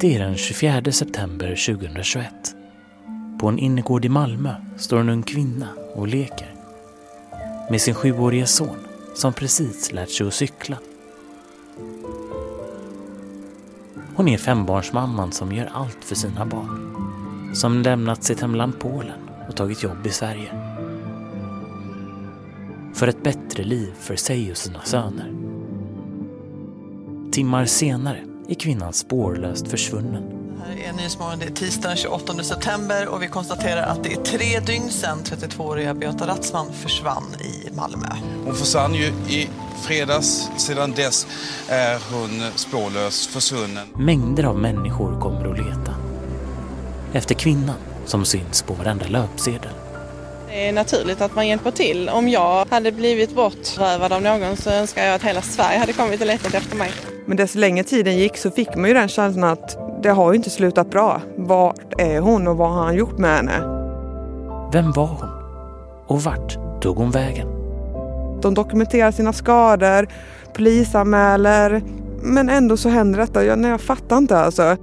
Det är den 24 september 2021. På en innergård i Malmö står en ung kvinna och leker. Med sin sjuårige son som precis lärt sig att cykla. Hon är fembarnsmamman som gör allt för sina barn. Som lämnat sitt hemland Polen och tagit jobb i Sverige. För ett bättre liv för sig och sina söner. Timmar senare är kvinnan spårlöst försvunnen. Det här är Nyhetsmorgon, det är tisdagen 28 september och vi konstaterar att det är tre dygn sedan 32-åriga Beata Ratzman försvann i Malmö. Hon försvann ju i fredags. Sedan dess är hon spårlöst försvunnen. Mängder av människor kommer att leta. Efter kvinnan som syns på varenda löpsedel. Det är naturligt att man hjälper till. Om jag hade blivit bortrövad av någon så önskar jag att hela Sverige hade kommit och letat efter mig. Men desto längre tiden gick så fick man ju den känslan att det har ju inte slutat bra. Vart är hon och vad har han gjort med henne? Vem var hon? Och vart tog hon vägen? De dokumenterar sina skador, polisanmäler, men ändå så händer detta. Jag, nej, jag fattar inte alltså.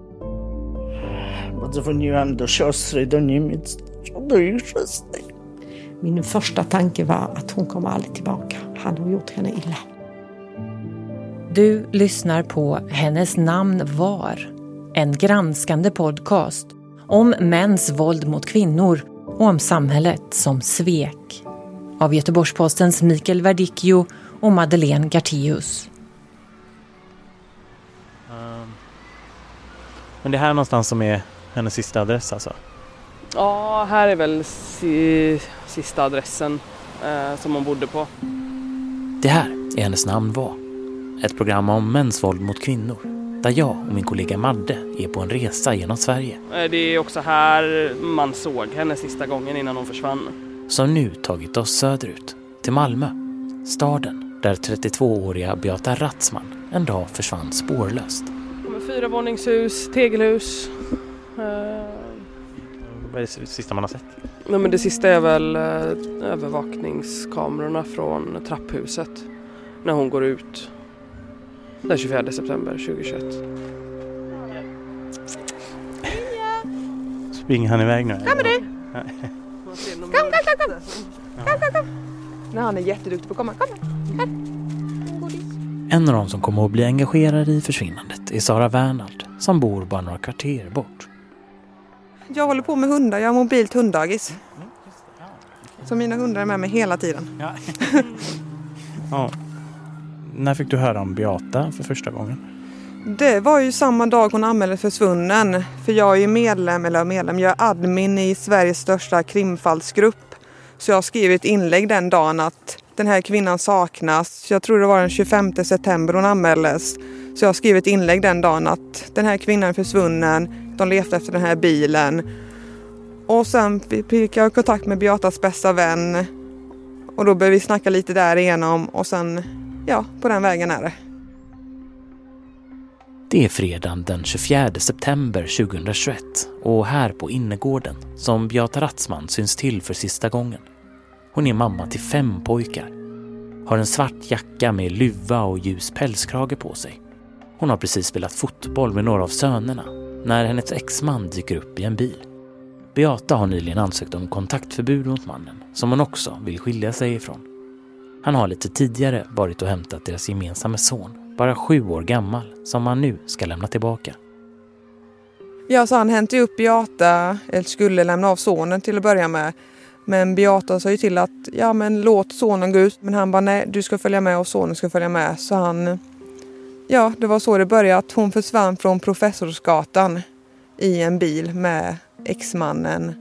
Zadzwoniłam do siostry do Niemiec, do ich siostry. Min första tanke var att hon kommer aldrig tillbaka. Han har gjort henne illa. Du lyssnar på Hennes namn var, en granskande podcast om mäns våld mot kvinnor och om samhället som svek. Av Göteborgs-Postens Mikael Verdicchio och Madeleine Gartius. Men det är här någonstans som är hennes sista adress alltså? Ja, här är väl si sista adressen eh, som hon bodde på. Det här är hennes namn var. Ett program om mäns våld mot kvinnor. Där jag och min kollega Madde är på en resa genom Sverige. Eh, det är också här man såg henne sista gången innan hon försvann. Som nu tagit oss söderut. Till Malmö. Staden där 32-åriga Beata Ratzman en dag försvann spårlöst. Fyra våningshus, tegelhus. Eh, Vad är det sista man har sett? Nej, men det sista är väl eh, övervakningskamerorna från trapphuset. När hon går ut. Den 24 september 2021. Springer han iväg nu? Kommer du? Kom, kom, kom, kom. Kom, kom, kom. Nej, han är jätteduktig på att komma. Kom här. En av de som kommer att bli engagerade i försvinnandet är Sara Wernald som bor bara några kvarter bort. Jag håller på med hundar. Jag har mobilt hunddagis. Så mina hundar är med mig hela tiden. Ja. ja. När fick du höra om Beata för första gången? Det var ju samma dag hon anmäldes försvunnen. För jag är ju medlem, eller medlem, jag är admin i Sveriges största krimfallsgrupp. Så jag skrev ett inlägg den dagen att den här kvinnan saknas. Jag tror det var den 25 september hon anmäldes. Så jag skrev ett inlägg den dagen att den här kvinnan är försvunnen. De letar efter den här bilen. Och sen fick jag kontakt med Beatas bästa vän. Och då började vi snacka lite därigenom och sen, ja, på den vägen är det. Det är fredagen den 24 september 2021 och här på innergården som Beata Ratzman syns till för sista gången. Hon är mamma till fem pojkar. Har en svart jacka med luva och ljus pälskrage på sig. Hon har precis spelat fotboll med några av sönerna när hennes exman dyker upp i en bil. Beata har nyligen ansökt om kontaktförbud mot mannen som hon också vill skilja sig ifrån. Han har lite tidigare varit och hämtat deras gemensamma son, bara sju år gammal, som han nu ska lämna tillbaka. Ja, så han hämtade upp Beata, eller skulle lämna av sonen till att börja med. Men Beata sa ju till att ja men låt sonen gå ut. Men han bara nej, du ska följa med och sonen ska följa med. Så han, ja det var så det började. Att hon försvann från Professorsgatan i en bil med exmannen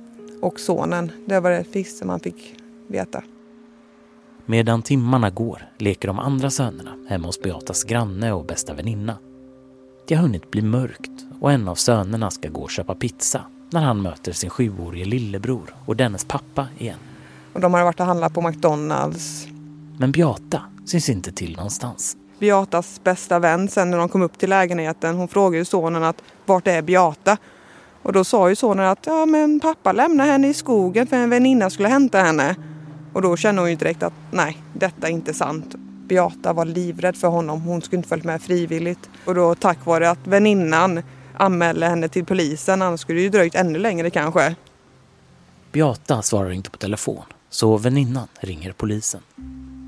och sonen. Det var det sista man fick veta. Medan timmarna går leker de andra sönerna hemma hos Beatas granne och bästa väninna. Det har hunnit bli mörkt och en av sönerna ska gå och köpa pizza när han möter sin sjuårige lillebror och dennes pappa igen. Och de har varit och handlat på McDonalds. Men Beata syns inte till någonstans. Beatas bästa vän sen när de kom upp till lägenheten, hon frågade ju sonen att vart är Beata? Och då sa ju sonen att ja men pappa lämnade henne i skogen för en väninna skulle hämta henne. Och då kände hon ju direkt att nej, detta är inte sant. Beata var livrädd för honom, hon skulle inte följt med frivilligt. Och då tack vare att väninnan anmäla henne till polisen. Annars skulle det ju dröjt ännu längre kanske. Beata svarar inte på telefon, så väninnan ringer polisen.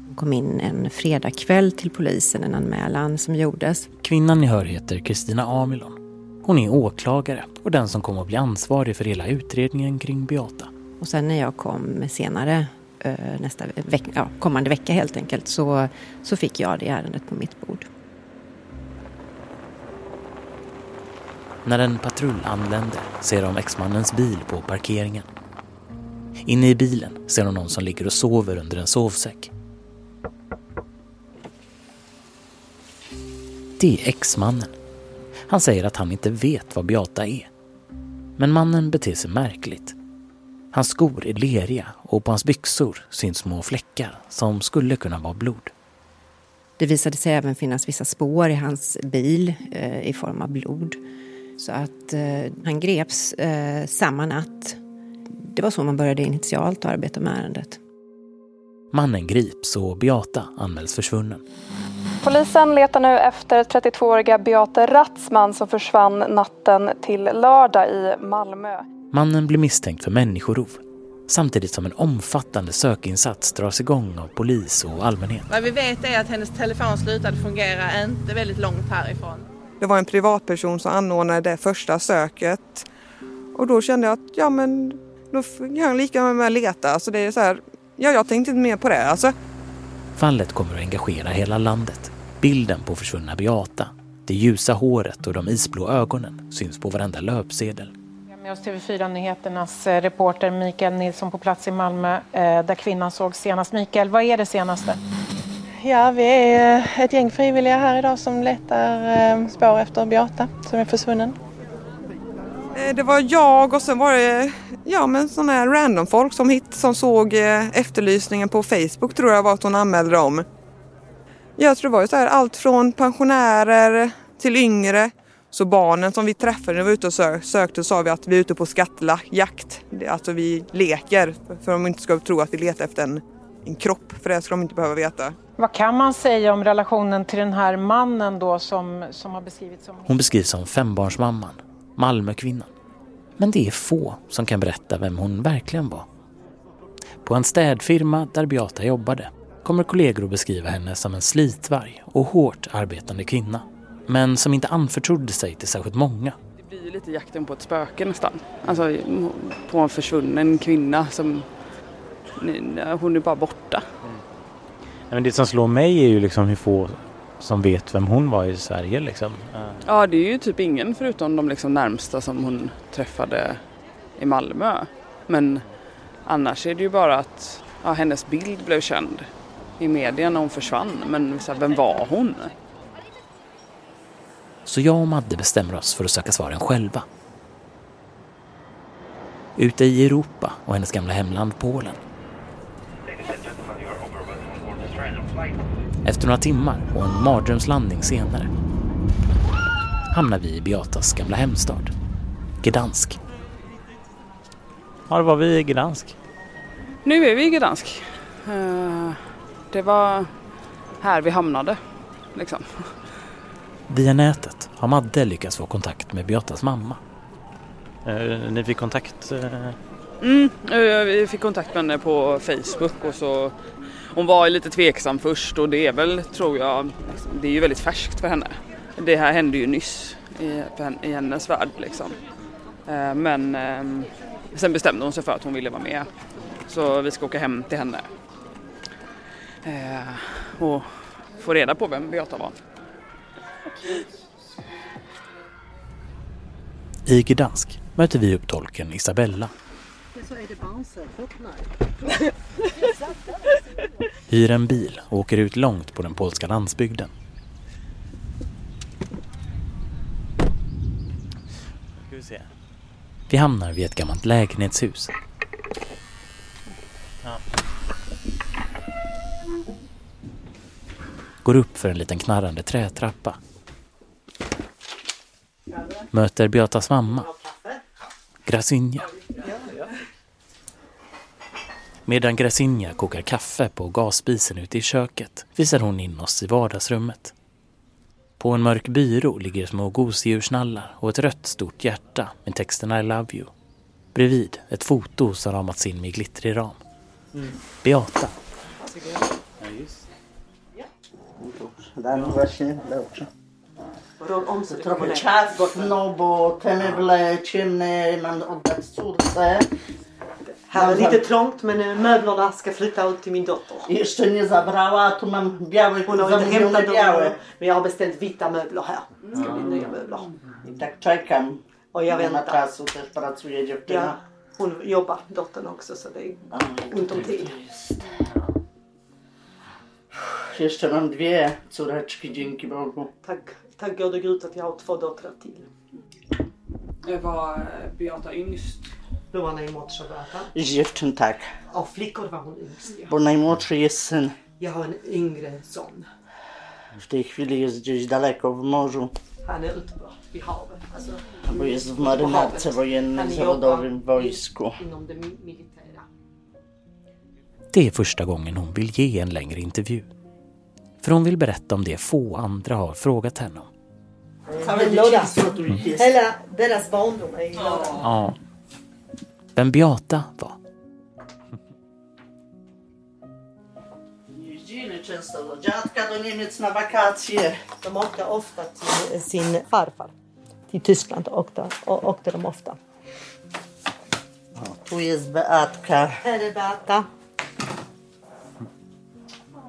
Det kom in en fredagkväll till polisen, en anmälan som gjordes. Kvinnan ni hör heter Kristina Amilon. Hon är åklagare och den som kommer att bli ansvarig för hela utredningen kring Beata. Och sen när jag kom senare, Eh, nästa veck, ja, kommande vecka helt enkelt, så, så fick jag det ärendet på mitt bord. När en patrull anländer ser de exmannens bil på parkeringen. Inne i bilen ser de någon som ligger och sover under en sovsäck. Det är exmannen. Han säger att han inte vet vad Beata är. Men mannen beter sig märkligt. Hans skor är leriga och på hans byxor syns små fläckar som skulle kunna vara blod. Det visade sig även finnas vissa spår i hans bil eh, i form av blod. Så att eh, han greps eh, samma natt. Det var så man började initialt arbeta med ärendet. Mannen grips och Beata anmäls försvunnen. Polisen letar nu efter 32-åriga Beate Ratzman som försvann natten till lördag i Malmö. Mannen blir misstänkt för människorov samtidigt som en omfattande sökinsats dras igång av polis och allmänhet. Vad vi vet är att hennes telefon slutade fungera inte väldigt långt härifrån. Det var en privatperson som anordnade det första söket. Och då kände jag att ja men då kan jag lika med leta. Alltså det är så här, ja jag tänkte inte mer på det alltså. Fallet kommer att engagera hela landet. Bilden på försvunna Beata, det ljusa håret och de isblå ögonen syns på varenda löpsedel. Med oss TV4-nyheternas eh, reporter Mikael Nilsson på plats i Malmö eh, där kvinnan såg senast. Mikael, vad är det senaste? Ja, vi är eh, ett gäng frivilliga här idag som letar spår efter Beata som är försvunnen. Det var jag och sen var det ja, men sådana här random folk som, hit, som såg efterlysningen på Facebook tror jag var att hon anmälde dem. Jag tror det var så här, allt från pensionärer till yngre. Så barnen som vi träffade när vi var ute och sö sökte sa vi att vi är ute på skattjakt. Alltså vi leker för att de inte ska tro att vi letar efter en, en kropp. För det ska de inte behöva veta. Vad kan man säga om relationen till den här mannen då som, som har beskrivits som... Hon beskrivs som fembarnsmamman, Malmökvinnan. Men det är få som kan berätta vem hon verkligen var. På en städfirma där Beata jobbade kommer kollegor att beskriva henne som en slitvarg och hårt arbetande kvinna. Men som inte anförtrodde sig till särskilt många. Det blir ju lite jakten på ett spöke nästan. Alltså på en försvunnen kvinna som... Hon är bara borta. Mm. Men det som slår mig är ju liksom hur få som vet vem hon var i Sverige liksom. Ja, det är ju typ ingen förutom de liksom närmsta som hon träffade i Malmö. Men annars är det ju bara att ja, hennes bild blev känd i media när hon försvann. Men så här, vem var hon? Så jag och Madde bestämmer oss för att söka svaren själva. Ute i Europa och hennes gamla hemland Polen. Efter några timmar och en mardrömslandning senare hamnar vi i Beatas gamla hemstad, Gdansk. Ja, var vi i Gdansk. Nu är vi i Gdansk. Uh, det var här vi hamnade. Liksom. Via nätet har Madde lyckats få kontakt med Beatas mamma. Uh, ni fick kontakt? Uh... Mm, vi fick kontakt med henne på Facebook och så hon var lite tveksam först och det är väl, tror jag, det är ju väldigt färskt för henne. Det här hände ju nyss i, i hennes värld liksom. Men ehm, sen bestämde hon sig för att hon ville vara med. Så vi ska åka hem till henne eh, och få reda på vem Beata var. I Gdansk möter vi upp tolken Isabella. Hyr en bil och åker ut långt på den polska landsbygden. Vi hamnar vid ett gammalt lägenhetshus. går upp för en liten knarrande trätrappa. Möter Beatas mamma, Grasinja. Medan Grasinja kokar kaffe på gasspisen ute i köket visar hon in oss i vardagsrummet. På en mörk byrå ligger små gosedjursnallar och ett rött stort hjärta med texten I love you. Bredvid ett foto som ramats in med glittrig ram. Mm. Beata. Daj också. Trochę ciasno, bo te meble ciemne mam oddać córce. Är lite trångt men möblerna ska flytta ut till min dotter. Jeszcze nie zabrała, a tu mam białe, Hon har inte hämtat białe. men jag har beställt vita möbler här. Det ska bli nya möbler. I tak czekam. Och jag väntar. czasu, też pracuje Ja, dziewczyna. hon jobbar, dottern också, så det är ont om tid. Jeszcze mam dwie córeczki, dzięki Bogu. Tack, tack gode Gud att jag har två döttrar till. Var Beata yngst? Była najmłodsza Beata. Dziewczyn tak, Av flickor var hon yngst. Ja. bo najmłodszy jest syn. Jag har en yngre son. W tej chwili jest gdzieś daleko w morzu, Han är ute på- vid havet. Alltså, bo jest w på marynarce Han zawodowym wojsku. Inom det mi- militära. Det är första gången hon vill ge en längre intervju. För hon vill berätta om det få andra har frågat henne om. Hela deras barndom är i. Ja. Vem Beata var. Jeździmy często do dziadka do Niemiec na wakacje. De åkte ofta till sin farfar. Till Tyskland åkte, åkte de ofta. O, tu jest Beatka. Här är Beata.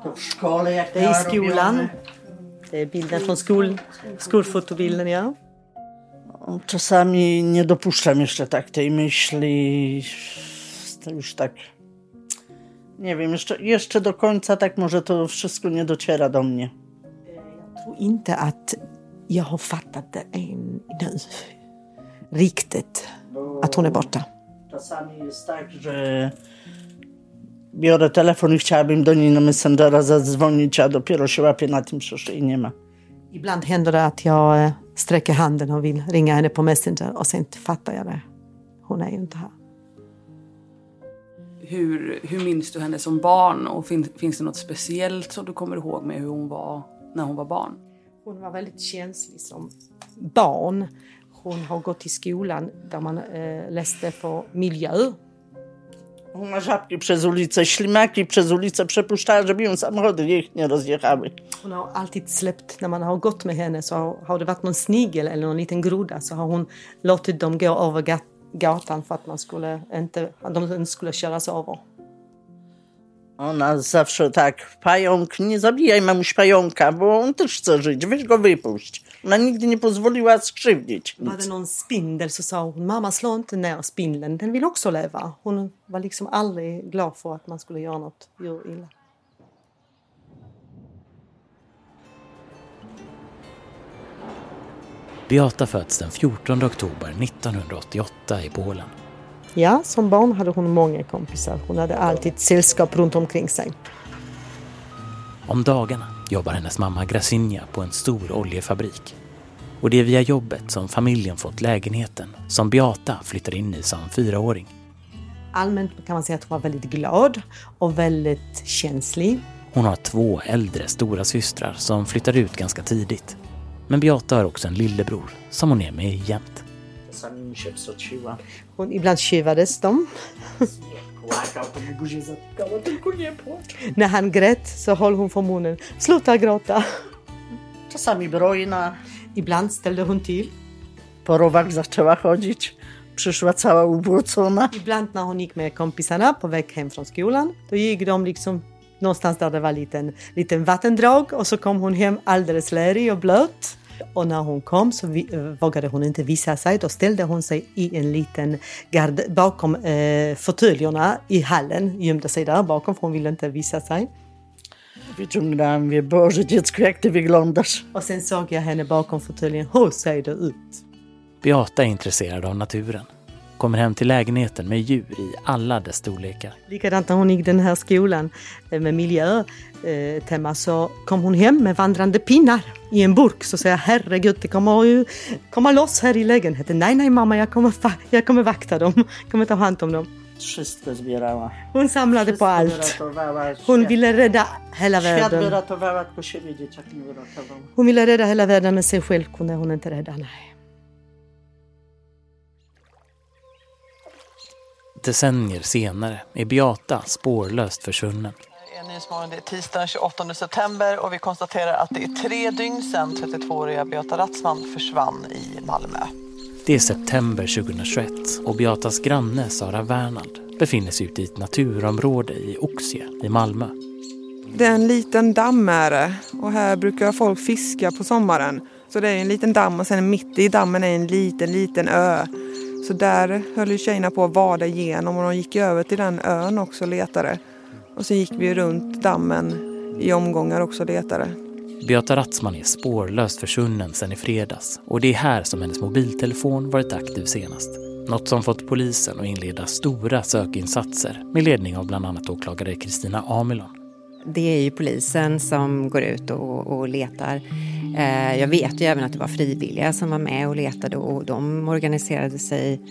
Det är i miała skolan. Det är bilden från skol, skolfotobilden, ja. Czasami nie dopuszczam jeszcze tak tej myśli. To już tak. Nie wiem, jeszcze, jeszcze do końca tak może to wszystko nie dociera do mnie. Jag tror inte att jag har fattat det än nu. Riktigt. Att hon är borta. Czasami jest tak, że biorę telefon i chciałabym do niej na Messengera zadzwonić, a dopiero się łapię na tym, że jej nie ma. Ibland händer det att jag eh, sträcker handen och vill ringa henne på Messenger och sen fattar jag det. Hon är ju inte här. Hur, hur minns du henne som barn och fin, finns det något speciellt som du kommer ihåg med hur hon var när hon var barn? Hon var väldigt känslig som barn. Hon har gått i skolan där man eh, läste för miljö. Żabki przez ulicę, ślimaki przez ulicę przepuszczała, żeby ją samochody ich nie rozjechały. Hon har alltid släppt, när man har gått med henne så har, har det varit någon snigel eller någon liten groda så har hon låtit dem gå över gat, gatan för att man skulle inte, de inte skulle köras över. Ona zawsze tak, pająk, nie zabijaj mamuś pająka, bo on też chce żyć, weź go wypuść. Ona nigdy nie pozwoliła skrzywdzić Var nic. det någon spindel så sa hon mamma slå inte ner spindeln, den vill också leva. Hon var liksom aldrig glad för att man skulle göra något djur illa. Beata föds den 14 oktober 1988 i Polen. Ja, som barn hade hon många kompisar. Hon hade alltid sällskap runt omkring sig. Om dagarna jobbar hennes mamma Grasinja på en stor oljefabrik. Och det är via jobbet som familjen fått lägenheten som Beata flyttar in i som fyraåring. Allmänt kan man säga att hon var väldigt glad och väldigt känslig. Hon har två äldre stora systrar som flyttar ut ganska tidigt. Men Beata har också en lillebror som hon är med jämt. Hon, ibland tjuvades de. Płakał, to mi buzię zatykała, tylko nie płacz. När han grät så höll hon för munnen. Sluta gråta! Czasami brojna. Ibland ställde hon till. Po rowach zaczęła chodzić. Przyszła cała ubłocona. Ibland när hon gick med kompisarna på väg hem från skolan, då gick de liksom någonstans där det var en liten, liten vattendrag och så kom hon hem alldeles lerig och blöt. Och när hon kom så vi, eh, vågade hon inte visa sig. Då ställde hon sig i en liten gard bakom eh, fåtöljerna i hallen, gömde sig där bakom för hon ville inte visa sig. Wyciągnęłam, mówię, Boże dziecko, jak ty wyglądasz. Och sen såg jag henne bakom fåtöljen. Hur ser du ut? Beata är intresserad av naturen. Kommer hem till lägenheten med djur i alla dess storlekar. Likadant när hon gick den här skolan eh, miljötema så kom hon hem med vandrande pinnar i en burk. Så säger jag herregud det kommer ju komma loss här i lägenheten. Nej, nej mamma jag kommer, jag kommer vakta dem, jag kommer ta hand om dem. Wszystko zbierała. Hon samlade på allt. Hon ville rädda hela världen. Hon ville rädda hela världen men sig själv kunde hon inte rädda. Nej. Decennier senare är Beata spårlöst försvunnen. Nyhetsmorgon, det är tisdag den 28 september och vi konstaterar att det är tre dygn sedan 32-åriga Beata Ratzman försvann i Malmö. Det är september 2021 och Beatas granne Sara Wernald befinner sig ute i ett naturområde i Oxie i Malmö. Det är en liten damm är det och här brukar folk fiska på sommaren. Så det är en liten damm och sen mitt i dammen är en liten, liten ö. Så där höll ju tjejerna på att vada igenom och de gick över till den ön också och letade. Och så gick vi runt dammen i omgångar också och letade. Beata Ratzman är spårlöst försvunnen sedan i fredags och det är här som hennes mobiltelefon varit aktiv senast. Något som fått polisen att inleda stora sökinsatser med ledning av bland annat åklagare Kristina Amilon. Det är ju polisen som går ut och, och letar. Eh, jag vet ju även att det var frivilliga som var med och letade och de organiserade sig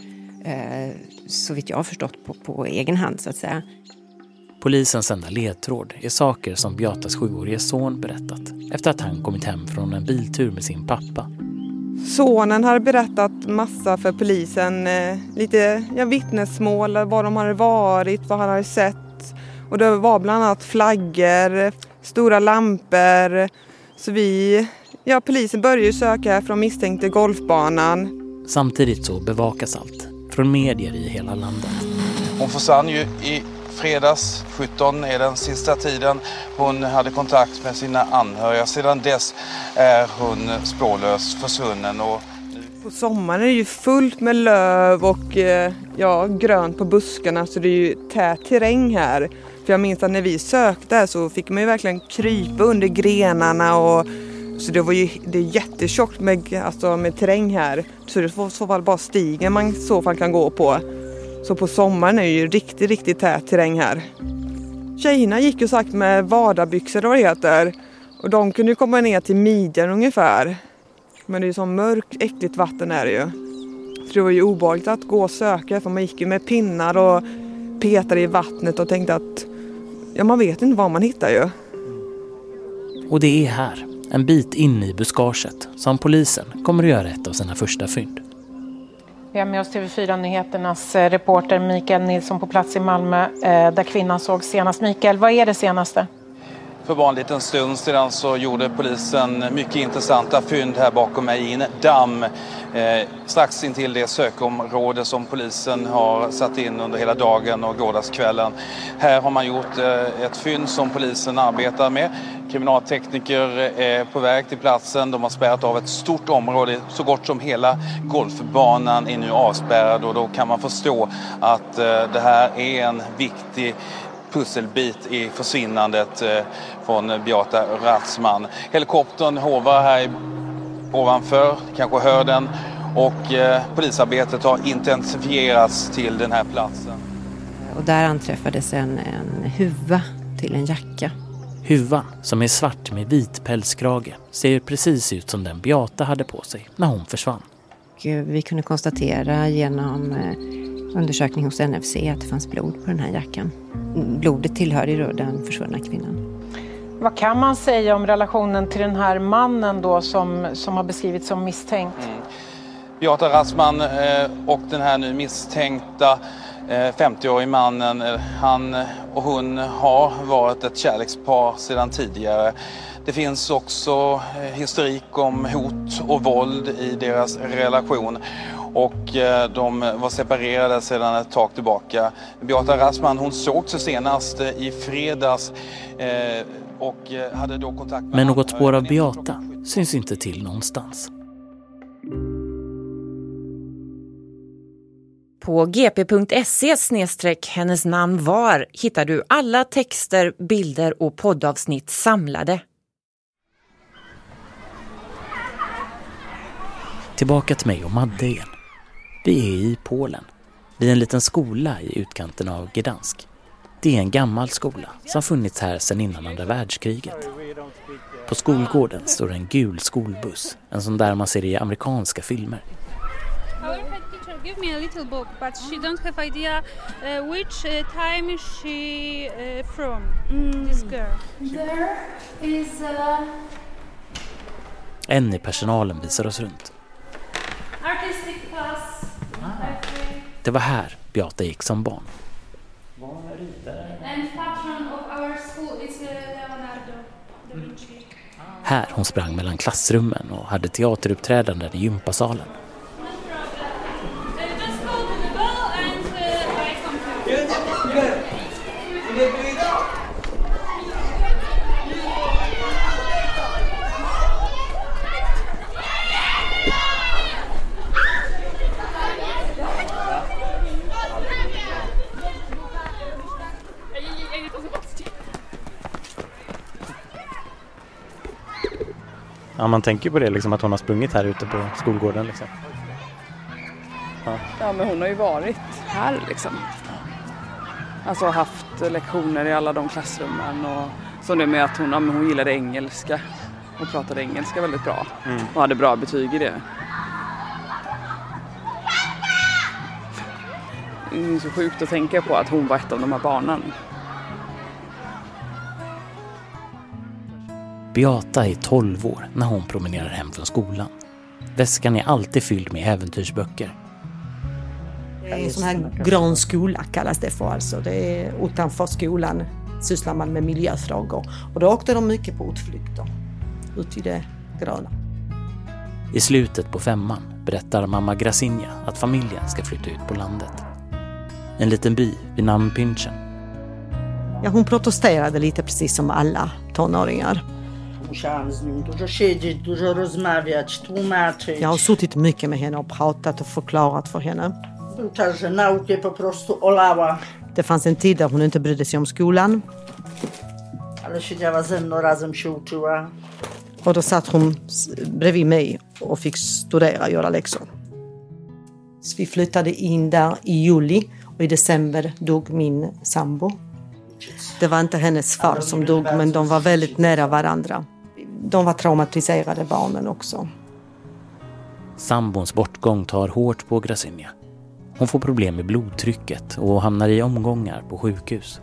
eh, så vitt jag har förstått på, på egen hand så att säga. Polisens enda ledtråd är saker som Beatas sjuårige son berättat efter att han kommit hem från en biltur med sin pappa. Sonen har berättat massa för polisen, eh, lite ja, vittnesmål, var de hade varit, vad han hade sett. Och det var bland annat flaggor, stora lampor. Så vi, ja polisen började söka här från misstänkte golfbanan. Samtidigt så bevakas allt från medier i hela landet. Hon försvann ju i fredags. 17 är den sista tiden hon hade kontakt med sina anhöriga. Sedan dess är hon spårlöst försvunnen. Och På sommaren är det ju fullt med löv och eh, ja, grönt på buskarna så det är ju tät terräng här. För jag minns att när vi sökte här så fick man ju verkligen krypa under grenarna och så det var ju det är jättetjockt med, alltså, med terräng här. Så det var i så fall bara stigen man i så fall kan gå på. Så på sommaren är det ju riktigt, riktigt tät terräng här. Tjejerna gick ju sagt med vadarbyxor och vad det heter. Och de kunde ju komma ner till midjan ungefär. Men det är ju sån mörkt, äckligt vatten är det ju. Så det var ju obehagligt att gå och söka för man gick ju med pinnar och petade i vattnet och tänkte att ja, man vet inte vad man hittar ju. Och det är här, en bit in i buskaget, som polisen kommer att göra ett av sina första fynd. Vi har med oss TV4 Nyheternas eh, reporter Mikael Nilsson på plats i Malmö eh, där kvinnan såg senast. Mikael, vad är det senaste? För bara en liten stund sedan så gjorde polisen mycket intressanta fynd här bakom mig i en damm eh, strax intill det sökområde som polisen har satt in under hela dagen och gårdagskvällen. Här har man gjort eh, ett fynd som polisen arbetar med. Kriminaltekniker är på väg till platsen. De har spärrat av ett stort område. Så gott som hela golfbanan är nu avspärrad och då kan man förstå att eh, det här är en viktig pusselbit i försvinnandet eh, från Beata Ratzman. Helikoptern hovar här ovanför, kanske hör den, och eh, polisarbetet har intensifierats till den här platsen. Och där anträffades en, en huva till en jacka. Huvan, som är svart med vit pälskrage, ser precis ut som den Beata hade på sig när hon försvann. Och eh, vi kunde konstatera genom eh, undersökning hos NFC att det fanns blod på den här jackan. Blodet tillhörde då den försvunna kvinnan. Vad kan man säga om relationen till den här mannen då som, som har beskrivits som misstänkt? Beata Ratzman eh, och den här nu misstänkta 50-årige mannen, eh, han och hon har varit ett kärlekspar sedan tidigare. Det finns också eh, historik om hot och våld i deras relation och eh, de var separerade sedan ett tag tillbaka. Beata Ratzman hon såg sig senast eh, i fredags eh, och eh, hade då kontakt med Men något spår av Beata syns inte till någonstans. På gp.se hennes namn var hittar du alla texter, bilder och poddavsnitt samlade. Tillbaka till mig och Madde igen. Vi är i Polen, vid en liten skola i utkanten av Gdansk. Det är en gammal skola som funnits här sedan innan andra världskriget. På skolgården står en gul skolbuss, en sån där man ser i amerikanska filmer give me a little book, but she don't have idea uh, which uh, time she uh, from. This girl. There is a En i personalen visar oss runt. artistic class. Det var här Beata gick som barn. And patron of our school is uh, Leonardo da Vinci. Här hon sprang mellan klassrummen och hade teateruppträdanden i gympasalen. Uh, just go to the ball and uh, I come to Ja, man tänker på det liksom att hon har sprungit här ute på skolgården liksom. Ja. Ja men hon har ju varit här liksom. Alltså haft lektioner i alla de klassrummen och så det med att hon, ja, men hon gillade engelska och pratade engelska väldigt bra Mm. och hade bra betyg i det. Det är så sjukt att tänka på att hon var ett av de här barnen. Beata är 12 år när hon promenerar hem från skolan. Väskan är alltid fylld med äventyrsböcker. Det är en sån här grön skola kallas det för alltså. Det är utanför skolan sysslar man med miljöfrågor. Och då åkte de mycket på utflykter ut i det gröna. I slutet på femman berättar mamma Grasinja att familjen ska flytta ut på landet. En liten by vid namn Pynchen. Ja, hon protesterade lite precis som alla tonåringar. Musiałam z nim dużo siedzieć, dużo rozmawiać, tłumaczyć. Jag har suttit mycket med henne och pratat och förklarat för henne. Był czas, że naukę po prostu olała, Det fanns en tid där hon inte brydde sig om skolan ale siedziała ze mną, razem się uczyła. och då satt hon bredvid mig och fick studera, göra läxor. Så vi flyttade in där i juli och i december dog min sambo. Det var inte hennes far som dog, men de var väldigt nära varandra. De var traumatiserade barnen också. Sambons bortgång tar hårt på Grasinja. Hon får problem med blodtrycket och hamnar i omgångar på sjukhus.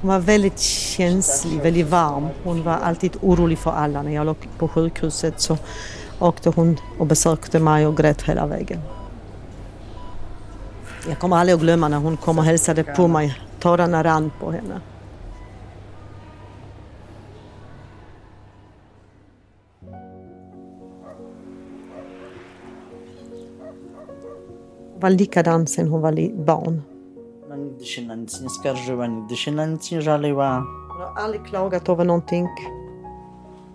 Hon var väldigt känslig, väldigt varm. Hon var alltid orolig för alla. När jag låg på sjukhuset så åkte hon och besökte mig och grät hela vägen. Jag kommer aldrig att glömma när hon kom och hälsade på mig. Tårarna rann på henne. Var likadan sen hon var barn. Na nic nie skarżyła, nigdy się na nic nie żaliła. Hon har aldrig klagat över någonting.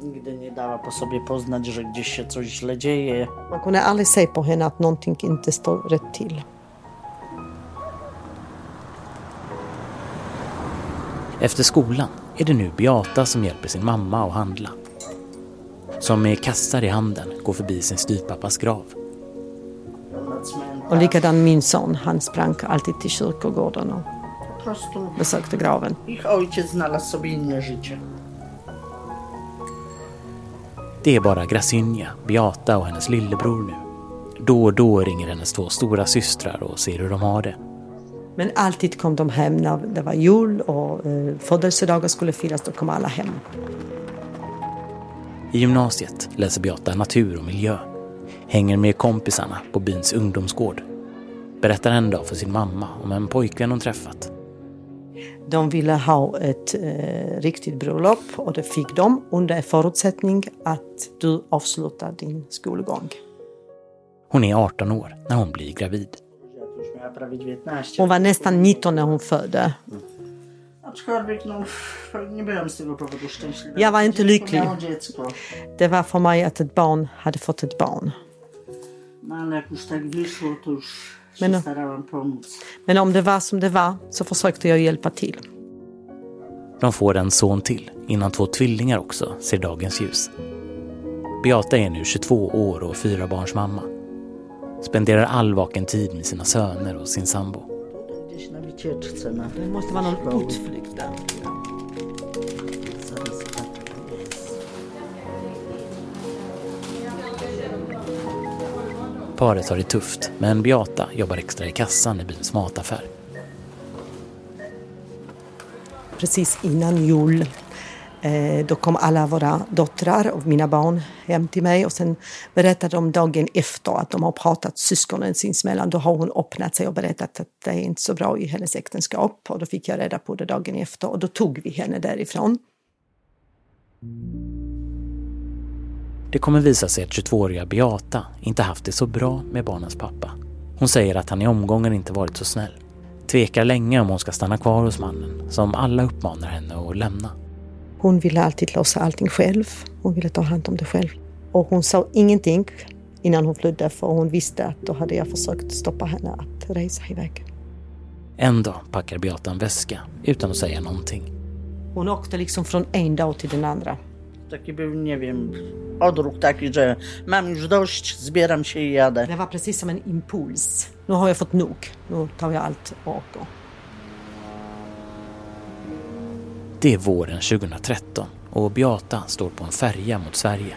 Nigdy nie dała po sobie poznać, że gdzieś się coś źle dzieje. Man kunde aldrig se på henne att någonting inte står rätt till. Efter skolan är det nu Beata som hjälper sin mamma att handla. Som med kassar i handen går förbi sin styvpappas grav. Och likadan min son, han sprang alltid till kyrkogården och besökte graven. Det är bara Grasinja, Beata och hennes lillebror nu. Då och då ringer hennes två stora systrar och ser hur de har det. Men alltid kom de hem när det var jul och eh, födelsedagar skulle firas, då kom alla hem. I gymnasiet läser Beata natur och miljö. Hänger med kompisarna på byns ungdomsgård. Berättar en dag för sin mamma om en pojkvän hon träffat. De ville ha ett eh, riktigt bröllop och det fick de under förutsättning att du avslutar din skolgång. Hon är 18 år när hon blir gravid. Już miała prawie 19. Hon var nästan 19 när hon födde. Aczkolwiek no, nie byłem z tego powodu szczęśliwy. Jag var inte lycklig. dziecko. Det var för mig att ett barn hade fått ett barn. No ale jak już tak wyszło, to już się Men no. starałam pomóc. Men om det var som det var så försökte jag hjälpa till. De får en son till innan två tvillingar också ser dagens ljus. Beata är nu 22 år och fyra barns mamma. Spenderar all vaken tid med sina söner och sin sambo. Gdzieś na wycieczce. Na... Det måste vara någon utflykt där. Paret har det tufft, men Beata jobbar extra i kassan i byns mataffär. Precis innan jul Eh, då kom alla våra döttrar och mina barn hem till mig och sen berättade de dagen efter att de har pratat syskonen sinsemellan. Då har hon öppnat sig och berättat att det är inte så bra i hennes äktenskap och då fick jag reda på det dagen efter och då tog vi henne därifrån. Det kommer visa sig att 22-åriga Beata inte haft det så bra med barnens pappa. Hon säger att han i omgången inte varit så snäll. Tvekar länge om hon ska stanna kvar hos mannen som alla uppmanar henne att lämna. Hon ville alltid lösa allting själv. Hon ville ta hand om det själv. Och hon sa ingenting innan hon flydde för hon visste att då hade jag försökt stoppa henne att resa iväg. En dag packar Beata en väska utan att säga någonting. Hon åkte liksom från en dag till den andra. Taki był, nie wiem, odruch taki, że mam już dość, zbieram się i jadę. Det var precis som en impuls. Nu har jag fått nog. Nu tar jag allt och åker. Det är våren 2013 och Beata står på en färja mot Sverige.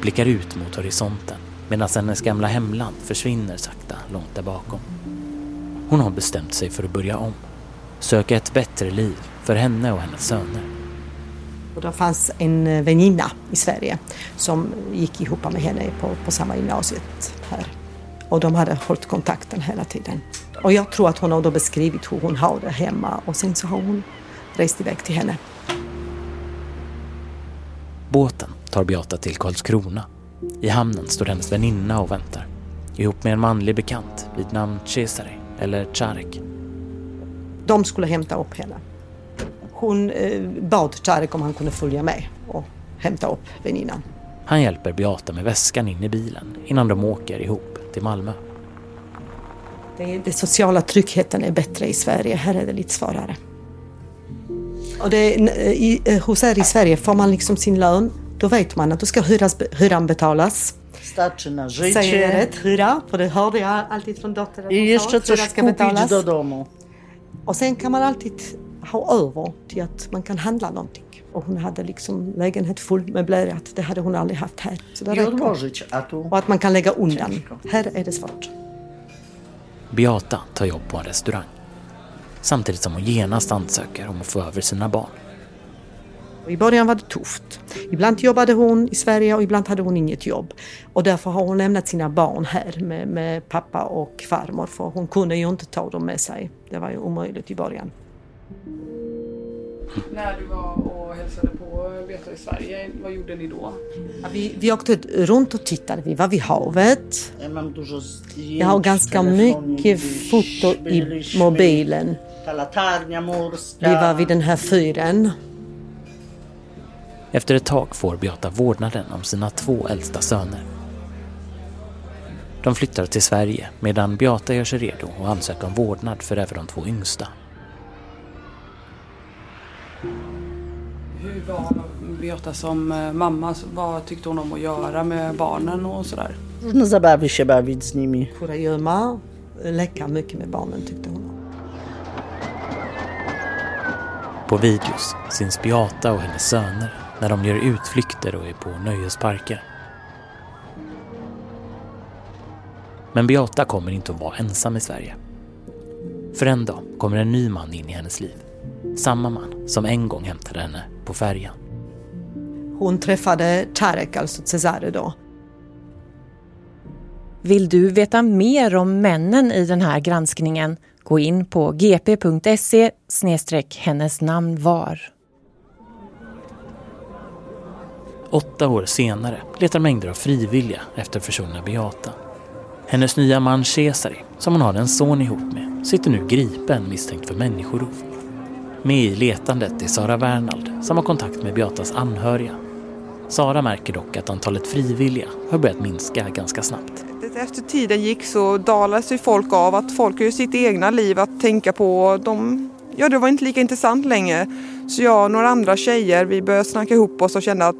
Blickar ut mot horisonten medan hennes gamla hemland försvinner sakta långt där bakom. Hon har bestämt sig för att börja om. Söka ett bättre liv för henne och hennes söner. Och det fanns en eh, väninna i Sverige som gick ihop med henne på, på samma gymnasiet här. Och de hade hållit kontakten hela tiden. Och jag tror att hon har då beskrivit hur hon har det hemma och sen så har hon rest iväg till henne. Båten tar Beata till Karlskrona. I hamnen står hennes väninna och väntar. Ihop med en manlig bekant vid namn Cesare, eller Czarek. De skulle hämta upp henne. Hon eh, bad Czarek om han kunde följa med och hämta upp väninnan. Han hjälper Beata med väskan in i bilen innan de åker ihop till Malmö. Det sociala tryggheten är bättre i Sverige. Här är det lite svårare. Och det, i, eh, hos er i Sverige får man liksom sin lön. Då vet man att då ska hyras, hyran betalas. Starczy na Säger jag życie rätt? Hyra? För det hörde jag alltid från dottern. att i hon jeszcze sa. Hyra coś ska kupić betalas. do domu. Och sen kan man alltid ha över till att man kan handla någonting. Och hon hade liksom lägenhet full möblerat. Det hade hon aldrig haft här. Så det räcker. Och att man kan lägga undan. Här är det svårt. Beata tar jobb på en restaurang. Samtidigt som hon genast ansöker om att få över sina barn. I början var det tufft. Ibland jobbade hon i Sverige och ibland hade hon inget jobb. Och därför har hon lämnat sina barn här med, med pappa och farmor för hon kunde ju inte ta dem med sig. Det var ju omöjligt i början. När du var och hälsade på Beata i Sverige, vad gjorde ni då? Ja, Vi, vi åkte runt och tittade. Vi var vid havet. Jag har ganska mycket foto i mobilen. Vi var vid den här fyren. Efter ett tag får Beata vårdnaden om sina två äldsta söner. De flyttar till Sverige medan Beata gör sig redo att ansöka om vårdnad för även de två yngsta. Hur var Beata som eh, mamma? Vad tyckte hon om att göra med barnen och sådär? Zabawy się bawić z nimi. Kurragömma, leka mycket med barnen tyckte hon. På videos syns Beata och hennes söner när de gör utflykter och är på nöjesparker. Men Beata kommer inte att vara ensam i Sverige. För en dag kommer en ny man in i hennes liv. Samma man som en gång hämtade henne på färjan. Hon träffade Tarek, alltså Cesare då. Vill du veta mer om männen i den här granskningen? Gå in på gp.se hennes namn var. Åtta år senare letar mängder av frivilliga efter försvunna Beata. Hennes nya man Cesare, som hon har en son ihop med, sitter nu gripen misstänkt för människorov. Med i letandet är Sara Wernald som har kontakt med Beatas anhöriga. Sara märker dock att antalet frivilliga har börjat minska ganska snabbt. Efter tiden gick så dalade sig folk av att folk har ju sitt egna liv att tänka på. De, ja, det var inte lika intressant längre. Så jag och några andra tjejer, vi började snacka ihop oss och kände att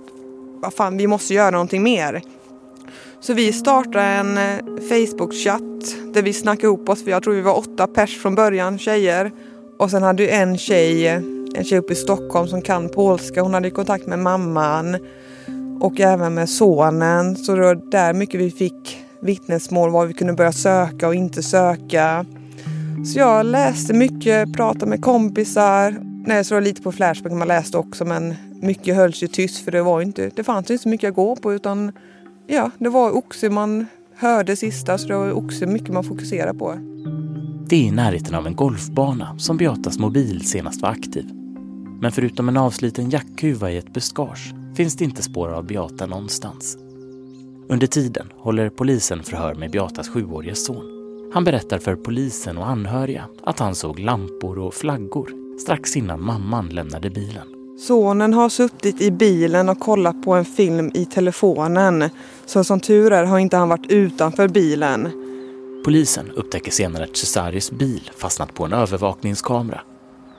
vad fan, vi måste göra någonting mer. Så vi startade en eh, Facebook-chatt där vi snackade ihop oss. Jag tror vi var åtta pers från början, tjejer. Och sen hade ju en tjej, eh, en tjej uppe i Stockholm som kan polska. Hon hade kontakt med mamman och även med sonen. Så det var där mycket vi fick vittnesmål, vad vi kunde börja söka och inte söka. Så jag läste mycket, pratade med kompisar. Nej, så var lite på Flashback man läste också men mycket hölls ju tyst för det var inte, det fanns inte så mycket att gå på utan ja, det var oxe man hörde sista så det var oxe mycket man fokuserade på. Det är i närheten av en golfbana som Beatas mobil senast var aktiv. Men förutom en avsliten jackhuva i ett buskage finns det inte spår av Beata någonstans. Under tiden håller polisen förhör med Beatas sjuårige son. Han berättar för polisen och anhöriga att han såg lampor och flaggor strax innan mamman lämnade bilen. Sonen har suttit i bilen och kollat på en film i telefonen. Så som tur är har inte han varit utanför bilen. Polisen upptäcker senare att Cesaris bil fastnat på en övervakningskamera.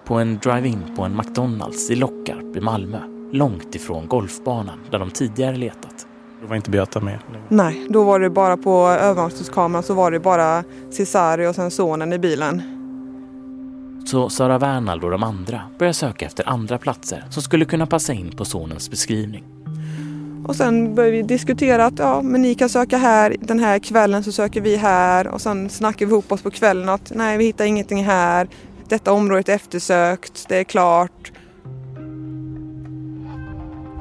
På en drive-in på en McDonalds i Lockarp i Malmö. Långt ifrån golfbanan där de tidigare letat. Då var inte Beata med? Nej, då var det bara på övervakningskameran så var det bara Cesari och sen sonen i bilen. Så Sara Wernald och de andra börjar söka efter andra platser som skulle kunna passa in på sonens beskrivning. Och sen började vi diskutera att ja, men ni kan söka här, den här kvällen så söker vi här och sen snackar vi ihop oss på kvällen att nej, vi hittar ingenting här. Detta området är eftersökt, det är klart.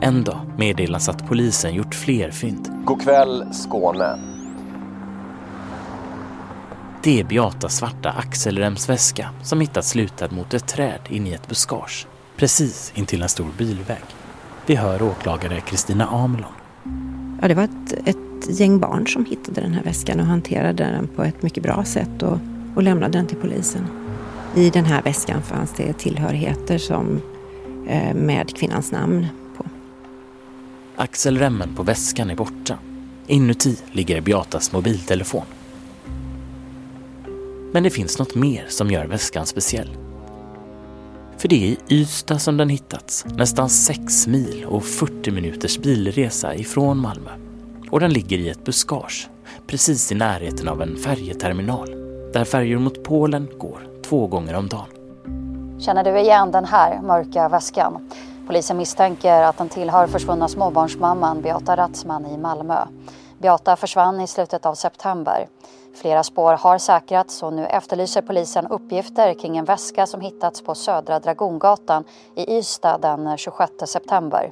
En dag meddelas att polisen gjort fler fynd. God kväll Skåne. Det är Beatas svarta axelremsväska som hittats slutad mot ett träd in i ett buskage. Precis intill en stor bilväg. Vi hör åklagare Kristina Amelon. Ja, det var ett, ett gäng barn som hittade den här väskan och hanterade den på ett mycket bra sätt och, och lämnade den till polisen. I den här väskan fanns det tillhörigheter som, eh, med kvinnans namn. Axelremmen på väskan är borta. Inuti ligger Beatas mobiltelefon. Men det finns något mer som gör väskan speciell. För det är i Ystad som den hittats, nästan 6 mil och 40 minuters bilresa ifrån Malmö. Och den ligger i ett buskage, precis i närheten av en färjeterminal, där färjor mot Polen går två gånger om dagen. Känner du igen den här mörka väskan? Polisen misstänker att den tillhör försvunna småbarnsmamman Beata Ratzman i Malmö. Beata försvann i slutet av september. Flera spår har säkrats och nu efterlyser polisen uppgifter kring en väska som hittats på Södra Dragongatan i Ystad den 26 september.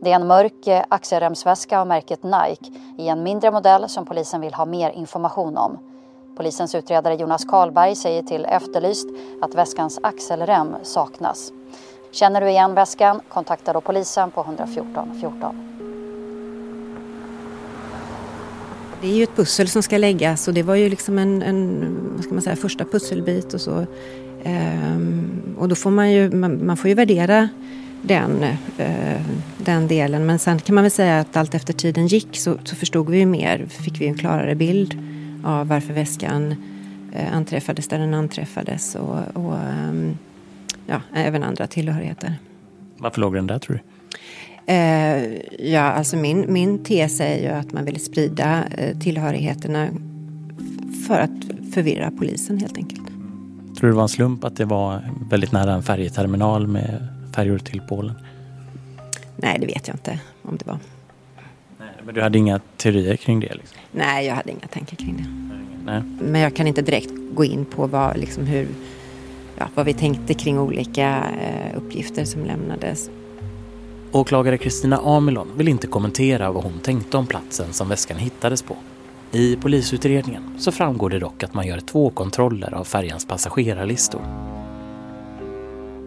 Det är en mörk axelremsväska av märket Nike i en mindre modell som polisen vill ha mer information om. Polisens utredare Jonas Karlberg säger till Efterlyst att väskans axelrem saknas. Känner du igen väskan? Kontakta då polisen på 114 14. Det är ju ett pussel som ska läggas och det var ju liksom en, en vad ska man säga, första pusselbit och så. Ehm, och då får man ju, man, man får ju värdera den, eh, den delen. Men sen kan man väl säga att allt efter tiden gick så, så förstod vi ju mer, fick vi en klarare bild av varför väskan eh, anträffades där den anträffades och, och eh, ja, även andra tillhörigheter. Varför låg den där tror du? Eh, ja, alltså min, min tes är ju att man vill sprida eh, tillhörigheterna för att förvirra polisen helt enkelt. Tror du det var en slump att det var väldigt nära en färjeterminal med färjor till Polen? Nej, det vet jag inte om det var. Nej, men du hade inga teorier kring det? Liksom. Nej, jag hade inga tankar kring det. Nej. Men jag kan inte direkt gå in på vad, liksom hur, ja, vad vi tänkte kring olika eh, uppgifter som lämnades. Åklagare Kristina Amelon vill inte kommentera vad hon tänkte om platsen som väskan hittades på. I polisutredningen så framgår det dock att man gör två kontroller av färjans passagerarlistor.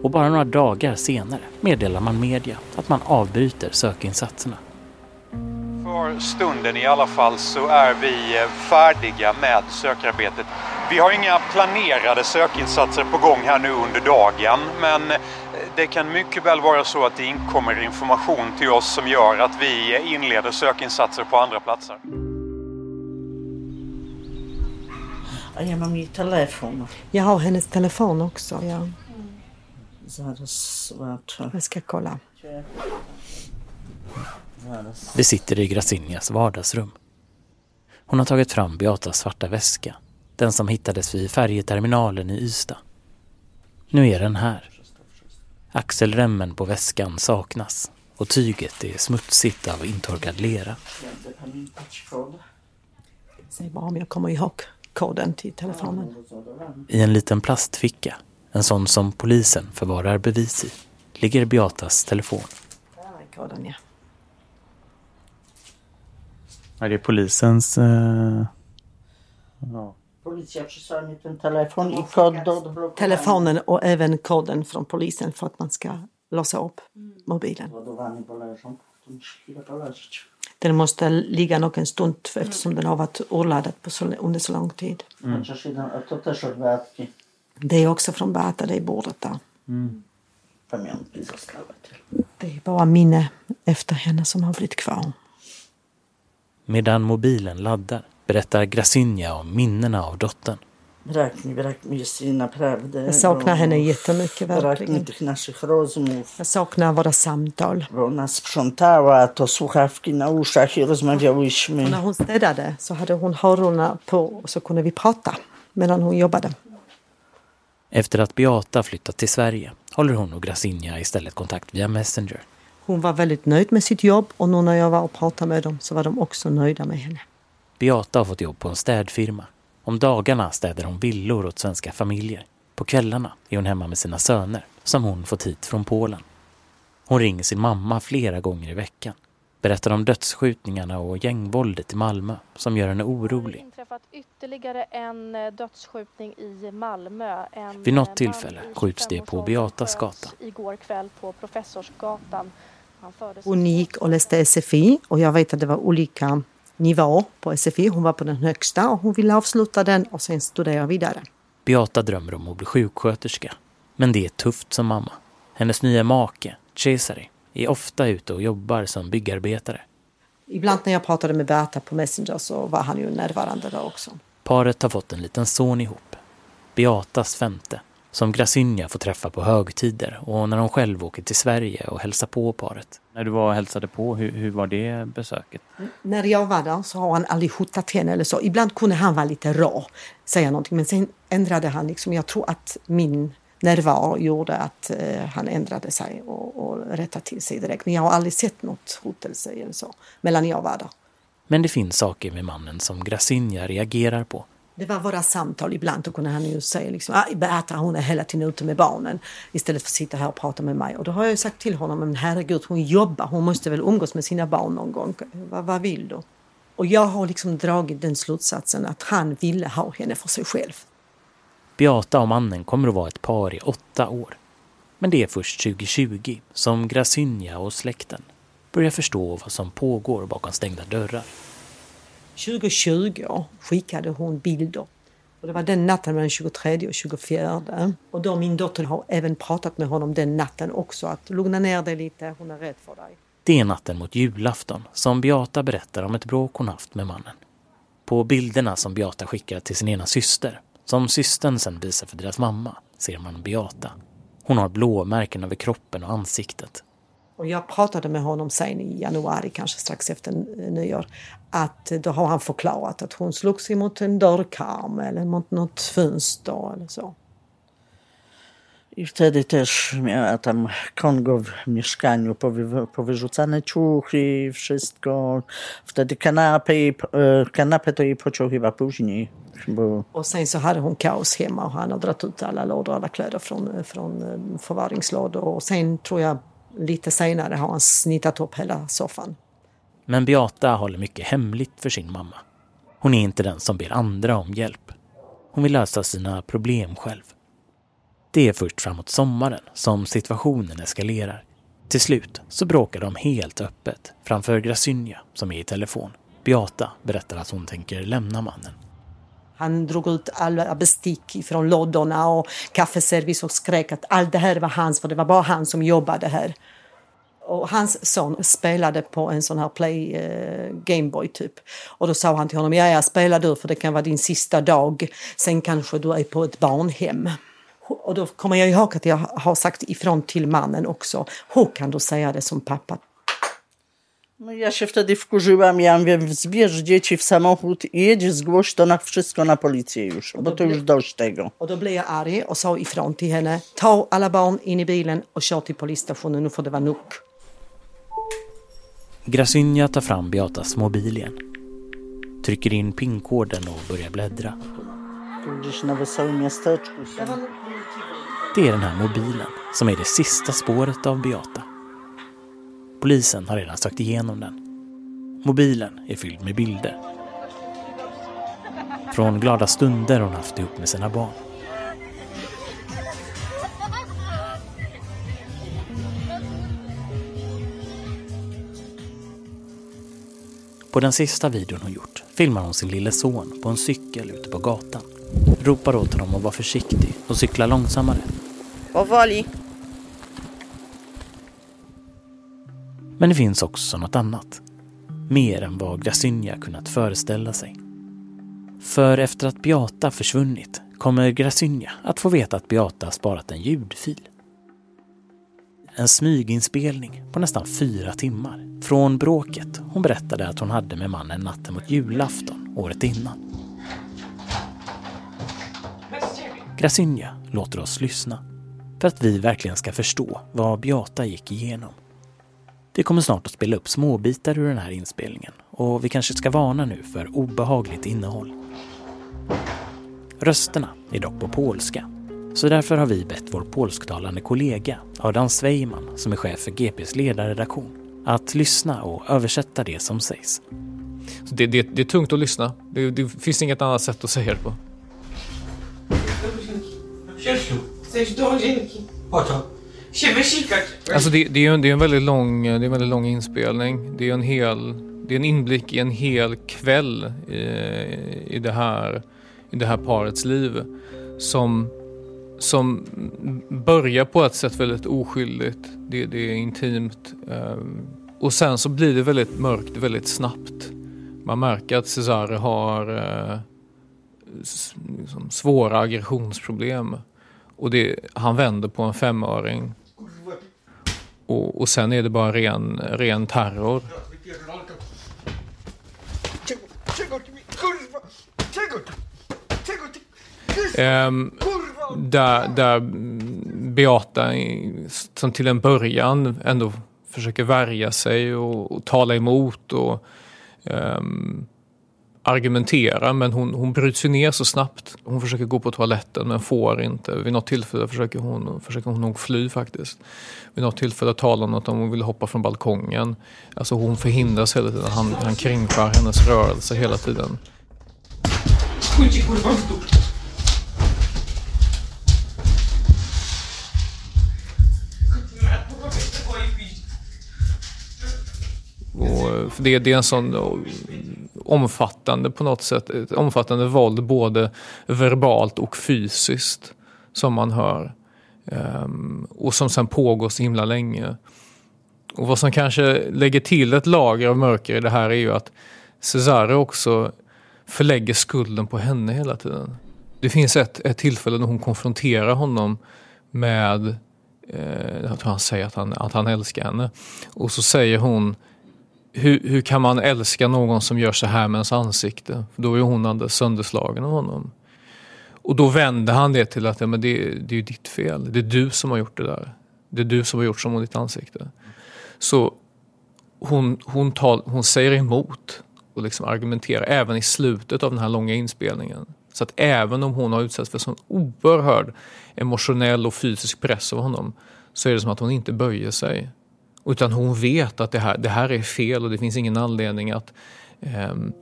Och bara några dagar senare meddelar man media att man avbryter sökinsatserna. För stunden i alla fall så är vi färdiga med sökarbetet. Vi har inga planerade sökinsatser på gång här nu under dagen men det kan mycket väl vara så att det inkommer information till oss som gör att vi inleder sökinsatser på andra platser. Ja mam jej telefon. Jag har hennes telefon också. Ja. Zobaczę. Jag ska kolla. Vi sitter i Gracinias vardagsrum. Hon har tagit fram Beatas svarta väska. Den som hittades vid färjeterminalen i Ystad. Nu är den här. Axelremmen på väskan saknas och tyget är smutsigt av intorkad lera. Se bara om jag kommer ihåg koden till telefonen. I en liten plastficka, en sån som polisen förvarar bevis i, ligger Beatas telefon. Koden, ja. Är det polisens... Eh... Ja. Policja przysłała mi ten telefon i kod do odblokowania. Telefonen och även koden från polisen för att man ska låsa upp mobilen. Ładowany, bo leżą. To musi chwilę poleżeć. Den måste ligga nog en stund eftersom den har varit urladdad på så, under så lång tid. Beatki. Det är också från Beata, det är bordet där. Zostały. Det är bara minne efter henne som har blivit kvar. Medan mobilen laddar berättar Grasinja om minnena av dottern. Jag saknar henne jättemycket verkligen. Jag saknar våra samtal. Och när hon städade så hade hon hörlurarna på och så kunde vi prata medan hon jobbade. Efter att Beata flyttat till Sverige håller hon och Grasinja istället kontakt via Messenger. Hon var väldigt nöjd med sitt jobb och nu när jag var och pratade med dem så var de också nöjda med henne. Beata har fått jobb på en städfirma. Om dagarna städar hon villor åt svenska familjer. På kvällarna är hon hemma med sina söner som hon fått hit från Polen. Hon ringer sin mamma flera gånger i veckan. Berättar om dödsskjutningarna och gängvåldet i Malmö som gör henne Det har orolig. inträffat ytterligare en eh, dödsskjutning i Malmö. En Vid något eh, tillfälle skjuts det på 25-årsåldern Beatas gata. Igår kväll på Professorsgatan. Gick och läste SFI och jag vet att det var olika nivåer på SFI. Hon var på den högsta och hon ville avsluta den och sen studera vidare. Beata drömmer om att bli sjuksköterska. Men det är tufft som mamma. Hennes nya make, Cesare, är ofta ute och jobbar som byggarbetare. Ibland när jag pratade med Berta på Messenger så var han ju närvarande där också. Paret har fått en liten son ihop. Beatas femte, som Grasinja får träffa på högtider och när hon själv åker till Sverige och hälsar på paret. När du var och hälsade på, hur, hur var det besöket? När jag var där så har han aldrig hotat henne eller så. Ibland kunde han vara lite rå, säga någonting, men sen ändrade han liksom. Jag tror att min närvaro gjorde att eh, han ändrade sig och, och rättade till sig direkt. Men jag har aldrig sett något hotelse eller så mellan jag var där. Men det finns saker med mannen som Grasinja reagerar på. Det var våra samtal ibland. Då kunde han ju säga liksom, ah, Beata hon är hela tiden ute med barnen istället för att sitta här och prata med mig. Och då har jag ju sagt till honom, men herregud hon jobbar, hon måste väl umgås med sina barn någon gång. Vad, vad vill du? Och jag har liksom dragit den slutsatsen att han ville ha henne för sig själv. Beata och mannen kommer att vara ett par i åtta år. Men det är först 2020 som Grasinja och släkten börjar förstå vad som pågår bakom stängda dörrar. 2020 skickade hon bilder. Och det var den natten mellan 23 och 24. Och då min dotter har även pratat med honom den natten också. Att lugna ner dig lite, hon är rädd för dig. Det är natten mot julafton som Beata berättar om ett bråk hon haft med mannen. På bilderna som Beata skickar till sin ena syster, som systern sen visar för deras mamma, ser man Beata. Hon har blåmärken över kroppen och ansiktet. Och jag pratade med honom sen i januari, kanske strax efter nyår, att då har han förklarat att hon slog sig mot en dörrkarm eller mot något fönster eller så. I wtedy też miała tam Kongo w mieszkaniu, powy, powyrzucane ciuchy, wszystko. Wtedy kanapę, e, kanapę to jej pociął chyba później. Bo Och sen så hade hon kaos hemma och han har dragit ut alla lådor, alla kläder från, från eh, förvaringslådor. Och sen tror jag lite senare har han snittat upp hela soffan. Men Beata håller mycket hemligt för sin mamma. Hon är inte den som ber andra om hjälp. Hon vill lösa sina problem själv. Det är först framåt sommaren som situationen eskalerar. Till slut så bråkar de helt öppet framför Grasynja som är i telefon. Beata berättar att hon tänker lämna mannen. Han drog ut alla bestick från lådorna och kaffeservis och skrek att allt det här var hans, för det var bara han som jobbade här. Och hans son spelade på en sån här play eh, Gameboy typ. Och då sa han till honom, ja ja spela du för det kan vara din sista dag. Sen kanske du är på ett barnhem. Och då kommer jag ihåg att jag har sagt ifrån till mannen också. Hur kan du säga det som pappa? No ja się wtedy wkurzyłam, ja mówię, zbierz dzieci w samochód i jedź zgłoś to na wszystko na policję już, bo to już dość tego. Och då blev jag arg och sa ifrån till henne. Ta alla barn in i bilen och kör till polisstationen, nu får det vara nog. Grasynja tar fram Beatas mobil igen. trycker in pinkoden och börjar bläddra. Det är den här mobilen som är det sista spåret av Beata. Polisen har redan sökt igenom den. Mobilen är fylld med bilder. Från glada stunder hon haft ihop med sina barn. På den sista videon hon gjort filmar hon sin lille son på en cykel ute på gatan. Ropar åt honom att vara försiktig och cykla långsammare. Powoli. Men det finns också något annat. Mer än vad Grasynja kunnat föreställa sig. För efter att Beata försvunnit kommer Grasynja att få veta att Beata sparat en ljudfil. En smyginspelning på nästan fyra timmar från bråket hon berättade att hon hade med mannen natten mot julafton året innan. Grasynja låter oss lyssna för att vi verkligen ska förstå vad Beata gick igenom. Vi kommer snart att spela upp småbitar ur den här inspelningen och vi kanske ska varna nu för obehagligt innehåll. Rösterna är dock på polska, så därför har vi bett vår polsktalande kollega Adam Sveiman, som är chef för GPs ledarredaktion, att lyssna och översätta det som sägs. Det, det, det är tungt att lyssna. Det, det finns inget annat sätt att säga det på. Alltså det, det, är en, det är en väldigt lång, det är en väldigt lång inspelning. Det är en hel, det är en inblick i en hel kväll i, i, det, här, i det här parets liv. Som, som börjar på ett sätt väldigt oskyldigt. Det, det är intimt. Eh, och sen så blir det väldigt mörkt väldigt snabbt. Man märker att Cesare har eh, liksom svåra aggressionsproblem. Och det, han vänder på en femöring. Och, och sen är det bara ren, ren terror. Czego där, där Beata, som till en början ändå försöker värja sig och, och tala emot och ehm, argumentera, men hon, hon bryts ju ner så snabbt. Hon försöker gå på toaletten men får inte. Vid något tillfälle försöker hon, försöker hon nog fly faktiskt. Vid något tillfälle talar hon om att hon vill hoppa från balkongen. Alltså hon förhindras hela tiden. Han, han kringskär hennes rörelse hela tiden. Och för det, det är en sån omfattande på något sätt, ett omfattande våld både verbalt och fysiskt som man hör. Um, och som sen pågår så himla länge. Och vad som kanske lägger till ett lager av mörker i det här är ju att Cesare också förlägger skulden på henne hela tiden. Det finns ett, ett tillfälle när hon konfronterar honom med, eh, jag tror han säger att han, att han älskar henne. Och så säger hon, hur, hur kan man älska någon som gör så här med ens ansikte? För då är hon alldeles sönderslagen av honom. Och då vänder han det till att ja, men det, det är ju ditt fel. Det är du som har gjort det där. Det är du som har gjort så mot ditt ansikte. Så hon, hon, tal, hon säger emot och liksom argumenterar även i slutet av den här långa inspelningen. Så att även om hon har utsatts för sån oerhörd emotionell och fysisk press av honom så är det som att hon inte böjer sig. Utan hon vet att det här, det här är fel och det finns ingen anledning att, ehm,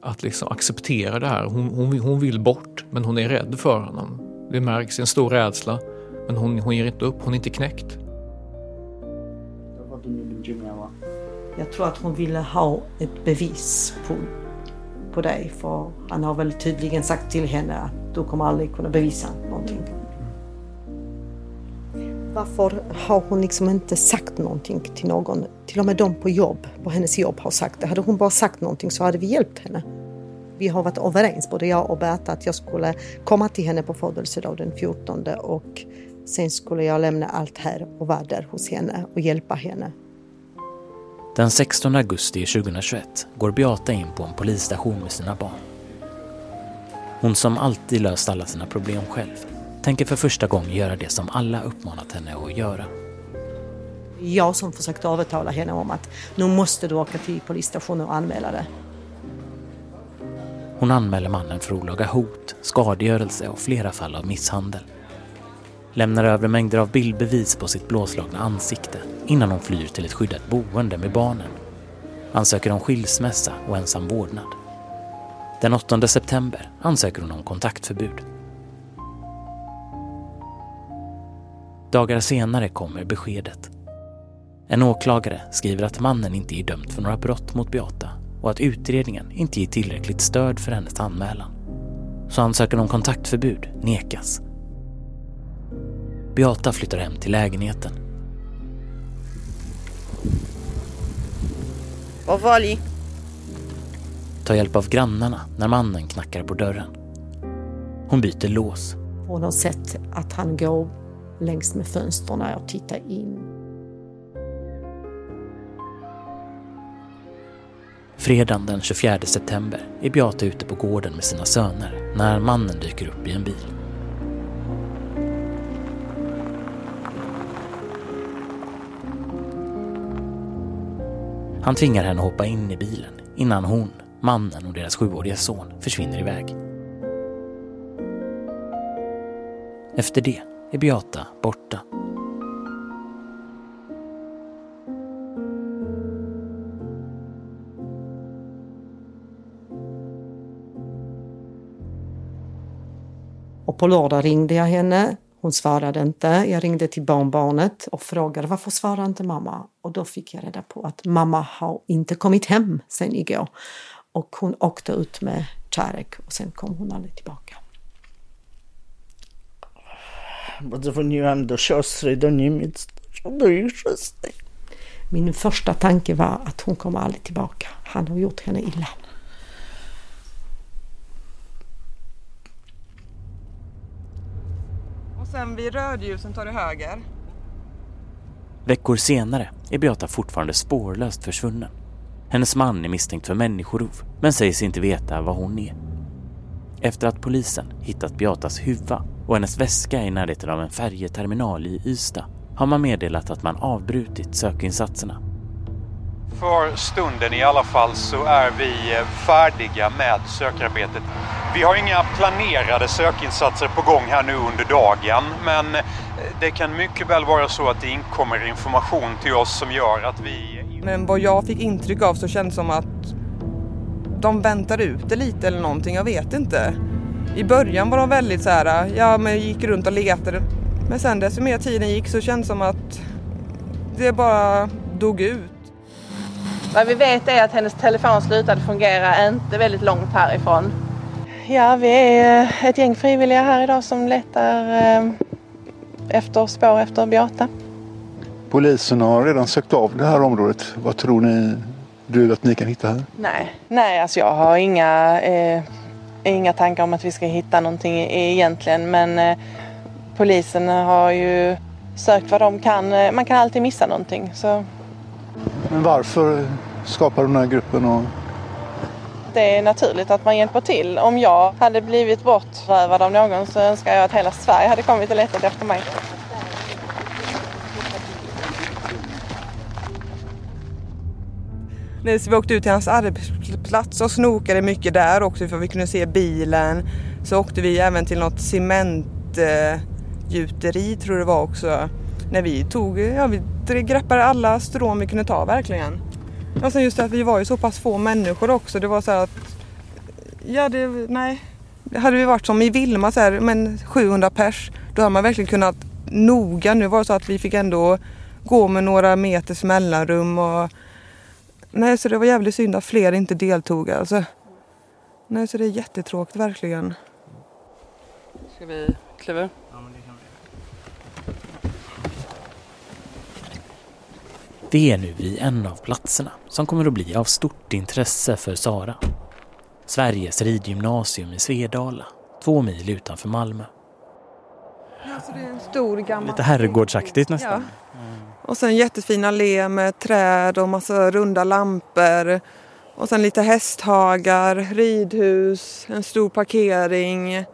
att liksom acceptera det här. Hon, hon, hon vill bort, men hon är rädd för honom. Det märks, en stor rädsla. Men hon, hon ger inte upp, hon är inte knäckt. Jag tror att hon ville ha ett bevis på, på dig för han har väl tydligen sagt till henne att du kommer aldrig kunna bevisa någonting. Varför har hon liksom inte sagt någonting till någon? Till och med de på jobb, på hennes jobb har sagt det. Hade hon bara sagt någonting så hade vi hjälpt henne. Vi har varit överens, både jag och Berta, att jag skulle komma till henne på födelsedag den 14 och sen skulle jag lämna allt här och vara där hos henne och hjälpa henne. Den 16 augusti 2021 går Beata in på en polisstation med sina barn. Hon som alltid löst alla sina problem själv tänker för första gången göra det som alla uppmanat henne att göra. Jag som försökte övertala henne om att nu måste du åka till polisstationen och anmäla det. Hon anmäler mannen för olaga hot, skadegörelse och flera fall av misshandel. Lämnar över mängder av bildbevis på sitt blåslagna ansikte innan hon flyr till ett skyddat boende med barnen. Ansöker om skilsmässa och ensam vårdnad. Den 8 september ansöker hon om kontaktförbud. Dagar senare kommer beskedet. En åklagare skriver att mannen inte är dömd för några brott mot Beata och att utredningen inte ger tillräckligt stöd för hennes anmälan. Så ansökan om kontaktförbud nekas. Beata flyttar hem till lägenheten. Powoli. Tar hjälp av grannarna när mannen knackar på dörren. Hon byter lås. Hon har sett att han går längs med fönstren och tittade in. Fredagen den 24 september är Beata ute på gården med sina söner när mannen dyker upp i en bil. Han tvingar henne att hoppa in i bilen innan hon, mannen och deras sjuåriga son försvinner iväg. Efter det är Beata borta. Och på lördag ringde jag henne. Hon svarade inte. Jag ringde till barnbarnet och frågade varför svarar inte mamma? Och då fick jag reda på att mamma har inte kommit hem sen igår. Och hon åkte ut med Czarek och sen kom hon aldrig tillbaka. Podzwoniłam do siostry do Niemiec, do ich siostry. Min första tanke var att hon kommer aldrig tillbaka. Han har gjort henne illa. Och sen vid rödljusen tar du höger. Veckor senare är Beata fortfarande spårlöst försvunnen. Hennes man är misstänkt för människorov men säger sig inte veta vad hon är. Efter att polisen hittat Beatas huva och hennes väska i närheten av en färjeterminal i Ystad har man meddelat att man avbrutit sökinsatserna. För stunden i alla fall så är vi färdiga med sökarbetet. Vi har inga planerade sökinsatser på gång här nu under dagen men det kan mycket väl vara så att det inkommer information till oss som gör att vi... Men vad jag fick intryck av så känns som att de väntar ut det lite eller någonting, jag vet inte. I början var de väldigt så här, ja men gick runt och letade. Men sen desto mer tiden gick så kändes det som att det bara dog ut. Vad vi vet är att hennes telefon slutade fungera inte väldigt långt härifrån. Ja, vi är ett gäng frivilliga här idag som letar eh, efter spår efter Beata. Polisen har redan sökt av det här området. Vad tror ni du att ni kan hitta här? Nej, nej alltså jag har inga, eh, inga tankar om att vi ska hitta någonting egentligen men eh, polisen har ju sökt vad de kan. Man kan alltid missa någonting. Så. Men varför skapar de den här gruppen? Och... Det är naturligt att man hjälper till. Om jag hade blivit bortrövad av någon så önskar jag att hela Sverige hade kommit och letat efter mig. Så vi åkte ut till hans arbetsplats och snokade mycket där också för vi kunde se bilen. Så åkte vi även till något cementgjuteri tror det var också. När vi tog, ja vi greppade alla strån vi kunde ta verkligen. Och sen just det att vi var ju så pass få människor också. Det var så att, ja det, nej. Hade vi varit som i Vilma så här, men 700 pers, då hade man verkligen kunnat noga. Nu var det så att vi fick ändå gå med några meters mellanrum och Nej, så det var jävligt synd att fler inte deltog alltså. Nej, så det är jättetråkigt verkligen. Ska vi kliva ur? Vi är nu vid en av platserna som kommer att bli av stort intresse för Sara. Sveriges ridgymnasium i Svedala, två mil utanför Malmö. Ja, så det är en stor gammal... Lite herrgårdsaktigt nästan. Ja. Och sen jättefin allé med träd och massa runda lampor. Och sen lite hästhagar, ridhus, en stor parkering.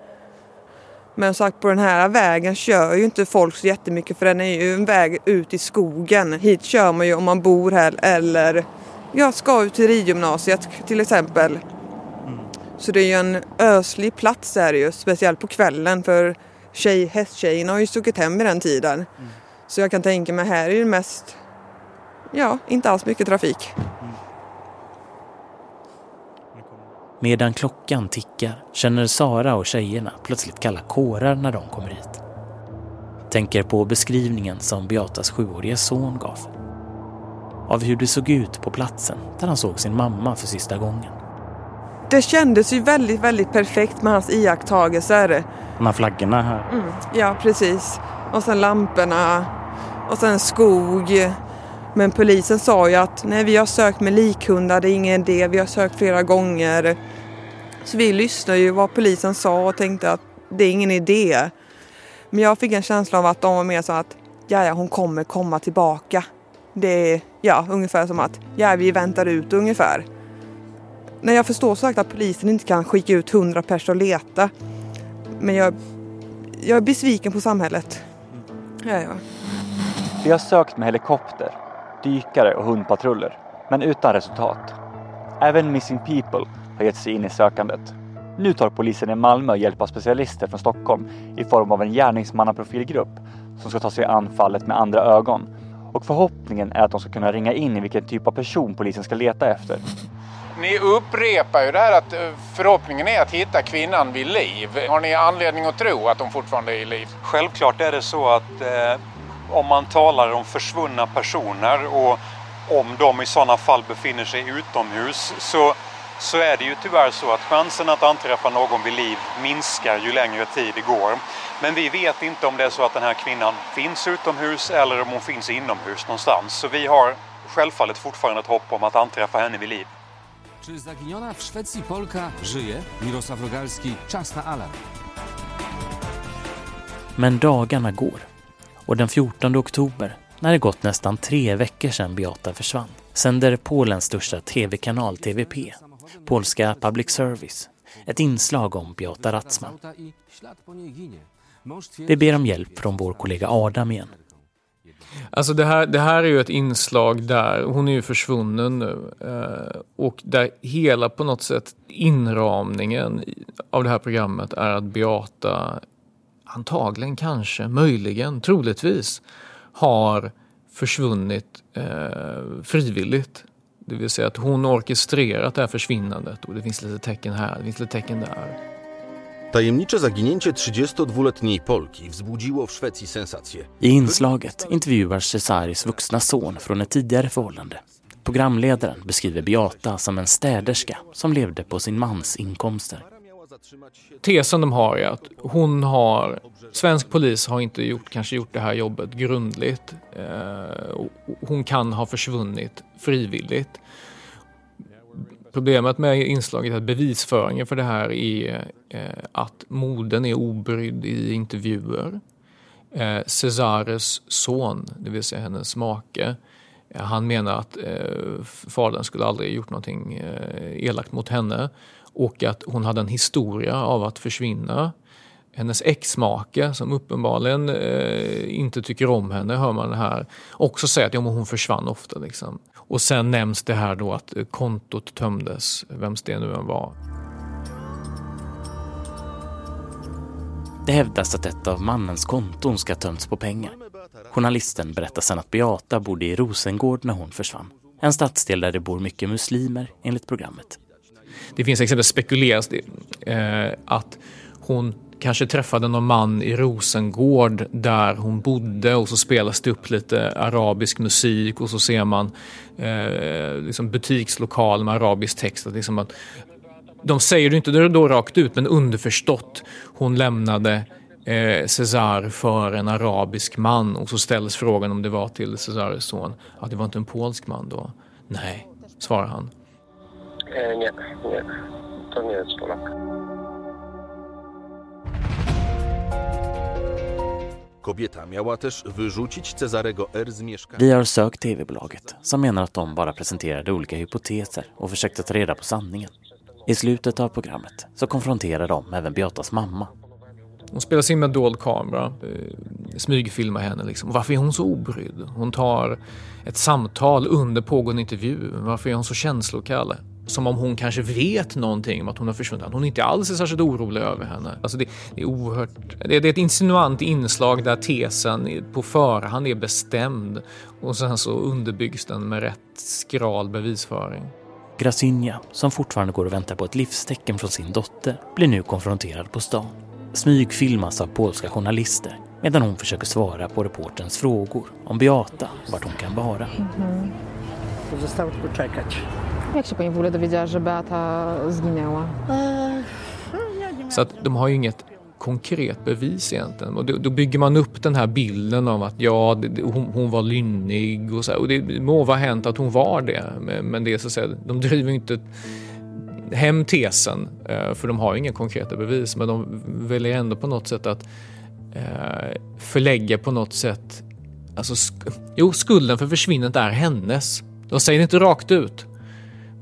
Men sagt på den här vägen kör ju inte folk så jättemycket för den är ju en väg ut i skogen. Hit kör man ju om man bor här eller jag ska ut till ridgymnasiet till exempel. Så det är ju en öslig plats är det ju, speciellt på kvällen för tjej, hästtjejerna har ju stuckit hem i den tiden. Mm. Så jag kan tänka mig här är det mest, ja, inte alls mycket trafik. Medan klockan tickar känner Sara och tjejerna plötsligt kalla kårar när de kommer hit. Tänker på beskrivningen som Beatas sjuårige son gav. Av hur det såg ut på platsen där han såg sin mamma för sista gången. Det kändes ju väldigt, väldigt perfekt med hans iakttagelser. De här flaggorna här. Mm, ja, precis. Och sen lamporna. Och sen skog. Men polisen sa ju att nej, vi har sökt med likhundar, det är ingen idé, vi har sökt flera gånger. Så vi lyssnade ju vad polisen sa och tänkte att det är ingen idé. Men jag fick en känsla av att de var mer så att ja, ja, hon kommer komma tillbaka. Det är ja, ungefär som att ja, vi väntar ut ungefär. Nej, jag förstår sagt att polisen inte kan skicka ut hundra personer och leta. Men jag, jag är besviken på samhället. Ja, ja. Vi har sökt med helikopter, dykare och hundpatruller, men utan resultat. Även Missing People har gett sig in i sökandet. Nu tar polisen i Malmö hjälp av specialister från Stockholm i form av en gärningsmannaprofilgrupp som ska ta sig an fallet med andra ögon. Och förhoppningen är att de ska kunna ringa in i vilken typ av person polisen ska leta efter. Ni upprepar ju det här att eh, förhoppningen är att hitta kvinnan vid liv. Har ni anledning att tro att hon fortfarande är i liv? Självklart är det så att eh, om man talar om försvunna personer och om de i sådana fall befinner sig utomhus så, så är det ju tyvärr så att chansen att anträffa någon vid liv minskar ju längre tid det går. Men vi vet inte om det är så att den här kvinnan finns utomhus eller om hon finns inomhus någonstans. Så vi har självfallet fortfarande ett hopp om att anträffa henne vid liv. Czy zaginiona w Szwecji Polka żyje? Mirosław Rogalski, czas na alarm. Men dagarna går och den 14 oktober, när det gått nästan tre veckor sedan Beata försvann, sänder Polens största tv-kanal TVP, polska Public Service, ett inslag om Beata Ratzman. Vi ber om hjälp från vår kollega Adam igen. Alltså det här, det här är ju ett inslag där hon är ju försvunnen nu eh, och där hela på något sätt inramningen av det här programmet är att Beata antagligen, kanske, möjligen, troligtvis har försvunnit eh, frivilligt. Det vill säga att hon orkestrerat det här försvinnandet och det finns lite tecken här, det finns lite tecken där. Tajemnicze zaginięcie 32-letniej Polki wzbudziło w Szwecji sensację. I inslaget intervjuar Cesaris vuxna son från ett tidigare förhållande. Programledaren beskriver Beata som en städerska som levde på sin mans inkomster. Tesen de har är att hon har, svensk polis har inte gjort, kanske gjort det här jobbet grundligt. Eh, hon kan ha försvunnit frivilligt. Problemet med inslaget är att bevisföringen för det här är eh, att moden är obrydd i intervjuer. Eh, Cesares son, det vill säga hennes make, eh, han menar att fadern skulle aldrig gjort någonting elakt mot henne och att hon hade en historia av att försvinna. Hennes exmake, som uppenbarligen eh, inte tycker om henne, hör man här, också säger att ja, hon försvann ofta. Liksom. Och sen nämns det här då att kontot tömdes, vems det nu än var. Det hävdas att ett av mannens konton ska tömts på pengar. Journalisten berättar sen att Beata bodde i Rosengård när hon försvann. En stadsdel där det bor mycket muslimer enligt programmet. Det finns exempel spekuleras det, eh, att hon kanske träffade någon man i Rosengård där hon bodde och så spelas det upp lite arabisk musik och så ser man eh, liksom butikslokal med arabisk text. Att liksom att, de säger det inte då rakt ut men underförstått. Hon lämnade eh, Cesar för en arabisk man och så ställs frågan om det var till Cesares son. Ja, det var inte en polsk man då. Nej, svarar han. Eh, nej, nej. Kobieta miała też wyrzucić Cezarego R z mieszkania. Vi har sökt tv-bolaget som menar att de bara presenterade olika hypoteser och försökte ta reda på sanningen. I slutet av programmet så konfronterar de även Beatas mamma. Hon spelas in med dold kamera, eh, smygfilmar henne. Liksom. Varför är hon så obrydd? Hon tar ett samtal under pågående intervju. Varför är hon så känslokall? Som om hon kanske vet någonting om att hon har försvunnit. Att hon inte alls är särskilt orolig över henne. Alltså det, det är oerhört... Det, det är ett insinuant inslag där tesen på förhand är bestämd och sen så underbyggs den med rätt skral bevisföring. Grasinja, som fortfarande går och väntar på ett livstecken från sin dotter, blir nu konfronterad på stan. Smygfilmas av polska journalister medan hon försöker svara på reporterns frågor om Beata och vart hon kan vara. Tylko czekać. Jak się pani w ogóle dowiedziała, że Beata zginęła? Så att de har ju inget konkret bevis egentligen. Och då, då bygger man upp den här bilden av att ja, det, hon, hon var lynnig och så. här. Och det må vara hänt att hon var det. Men, men det är så att säga, de driver ju inte hem tesen, eh, för de har ju inga konkreta bevis. Men de väljer ändå på något sätt att eh, förlägga på något sätt Alltså, sk- jo, skulden för försvinnandet är hennes. De säger det inte rakt ut,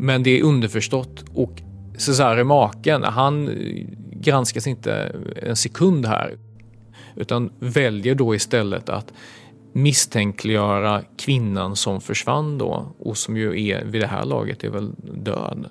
men det är underförstått. Och Cesare maken, han eh, granskas inte en sekund här, utan väljer då istället att misstänkliggöra kvinnan som försvann då och som ju är vid det här laget är väl död.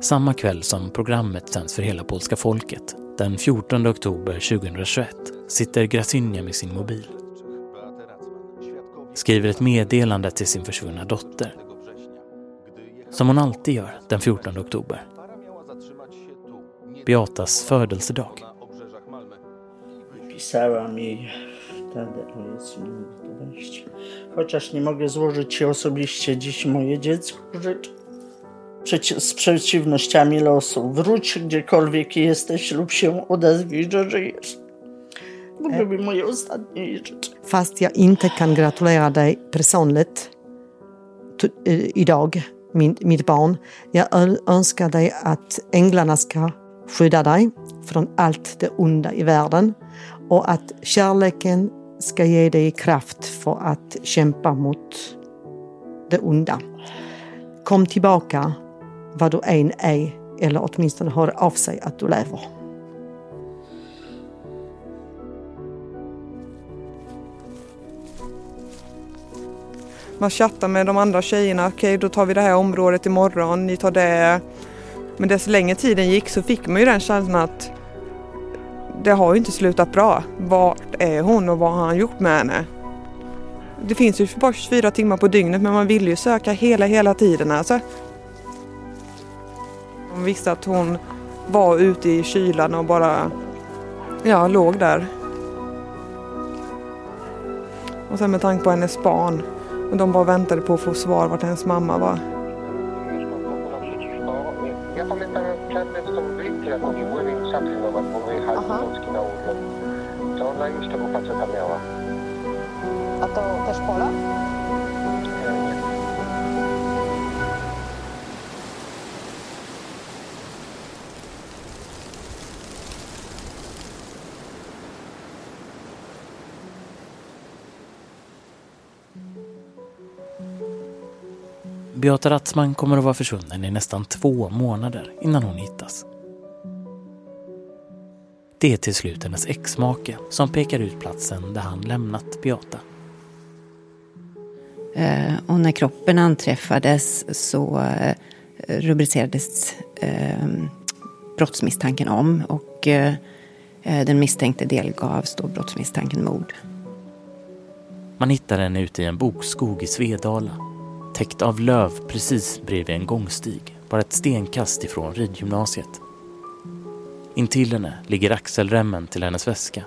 Samma kväll som programmet sänds för hela polska folket, den 14 oktober 2021, sitter Grasinja med sin mobil. Skriver ett meddelande till sin försvunna dotter. Som hon alltid gör den 14 oktober. Beatas födelsedag. Pisała mi wtedy, o Jezu, nie mogę wejść. Chociaż nie mogę złożyć się osobiście dziś moje dziecku życzę. Z przeciwnościami losu. Wróć gdziekolwiek jesteś lub się odezwij, że żyjesz. To były moje ostatnie życzenia. Fast jag inte kan gratulera dig personligt i- idag, min, mitt barn. Jag önskar dig att änglarna ska skydda dig från allt det onda i världen och att kärleken ska ge dig kraft för att kämpa mot det onda. Kom tillbaka vad du än är eller åtminstone hör av sig att du lever. Man chattar med de andra tjejerna. Okej, då tar vi det här området imorgon. Ni tar det. Men desto längre tiden gick så fick man ju den känslan att det har ju inte slutat bra. Vart är hon och vad har han gjort med henne? Det finns ju bara 24 timmar på dygnet men man vill ju söka hela, hela tiden alltså. Hon visste att hon var ute i kylan och bara ja, låg där. Och sen med tanke på hennes barn. Och de bara väntade på att få svar vart hennes mamma var. Beata Ratzman kommer att vara försvunnen i nästan två månader innan hon hittas. Det är till slut hennes exmake som pekar ut platsen där han lämnat Beata. Eh, och när kroppen anträffades så eh, rubricerades eh, brottsmisstanken om och den misstänkte delgavs då brottsmisstanken mord. Man hittar henne ute i en bokskog i Svedala. Täckt av löv precis bredvid en gångstig, bara ett stenkast ifrån ridgymnasiet. Intill henne ligger axelremmen till hennes väska.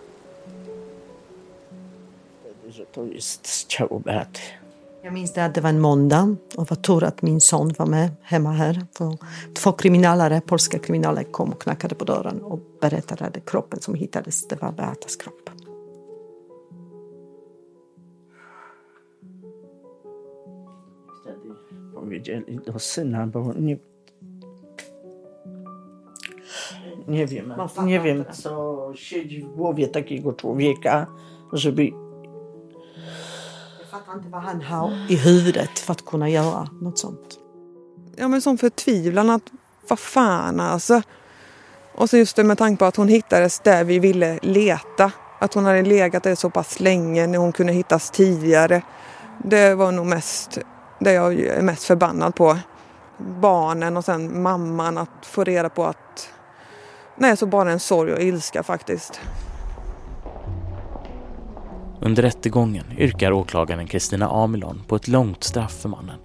Jag minns det att det var en måndag och var tur att min son var med hemma här. För två kriminalare, polska kriminalare kom och knackade på dörren och berättade att kroppen som hittades, det var Beatas kropp. Powiedzieli do syna, bo nie... Nie wiem, nie wiem, co siedzi w głowie takiego człowieka, żeby i huvudet för att kunna göra något sånt. Ja men som förtvivlan att vad fan alltså. Och så just det med tanke på att hon hittades där vi ville leta. Att hon hade legat där så pass länge när hon kunde hittas tidigare. Det var nog mest det jag är mest förbannad på. Barnen och sen mamman att få reda på att... Nej, så bara en sorg och ilska faktiskt. Under rättegången yrkar åklagaren Kristina Amilon på ett långt straff för mannen.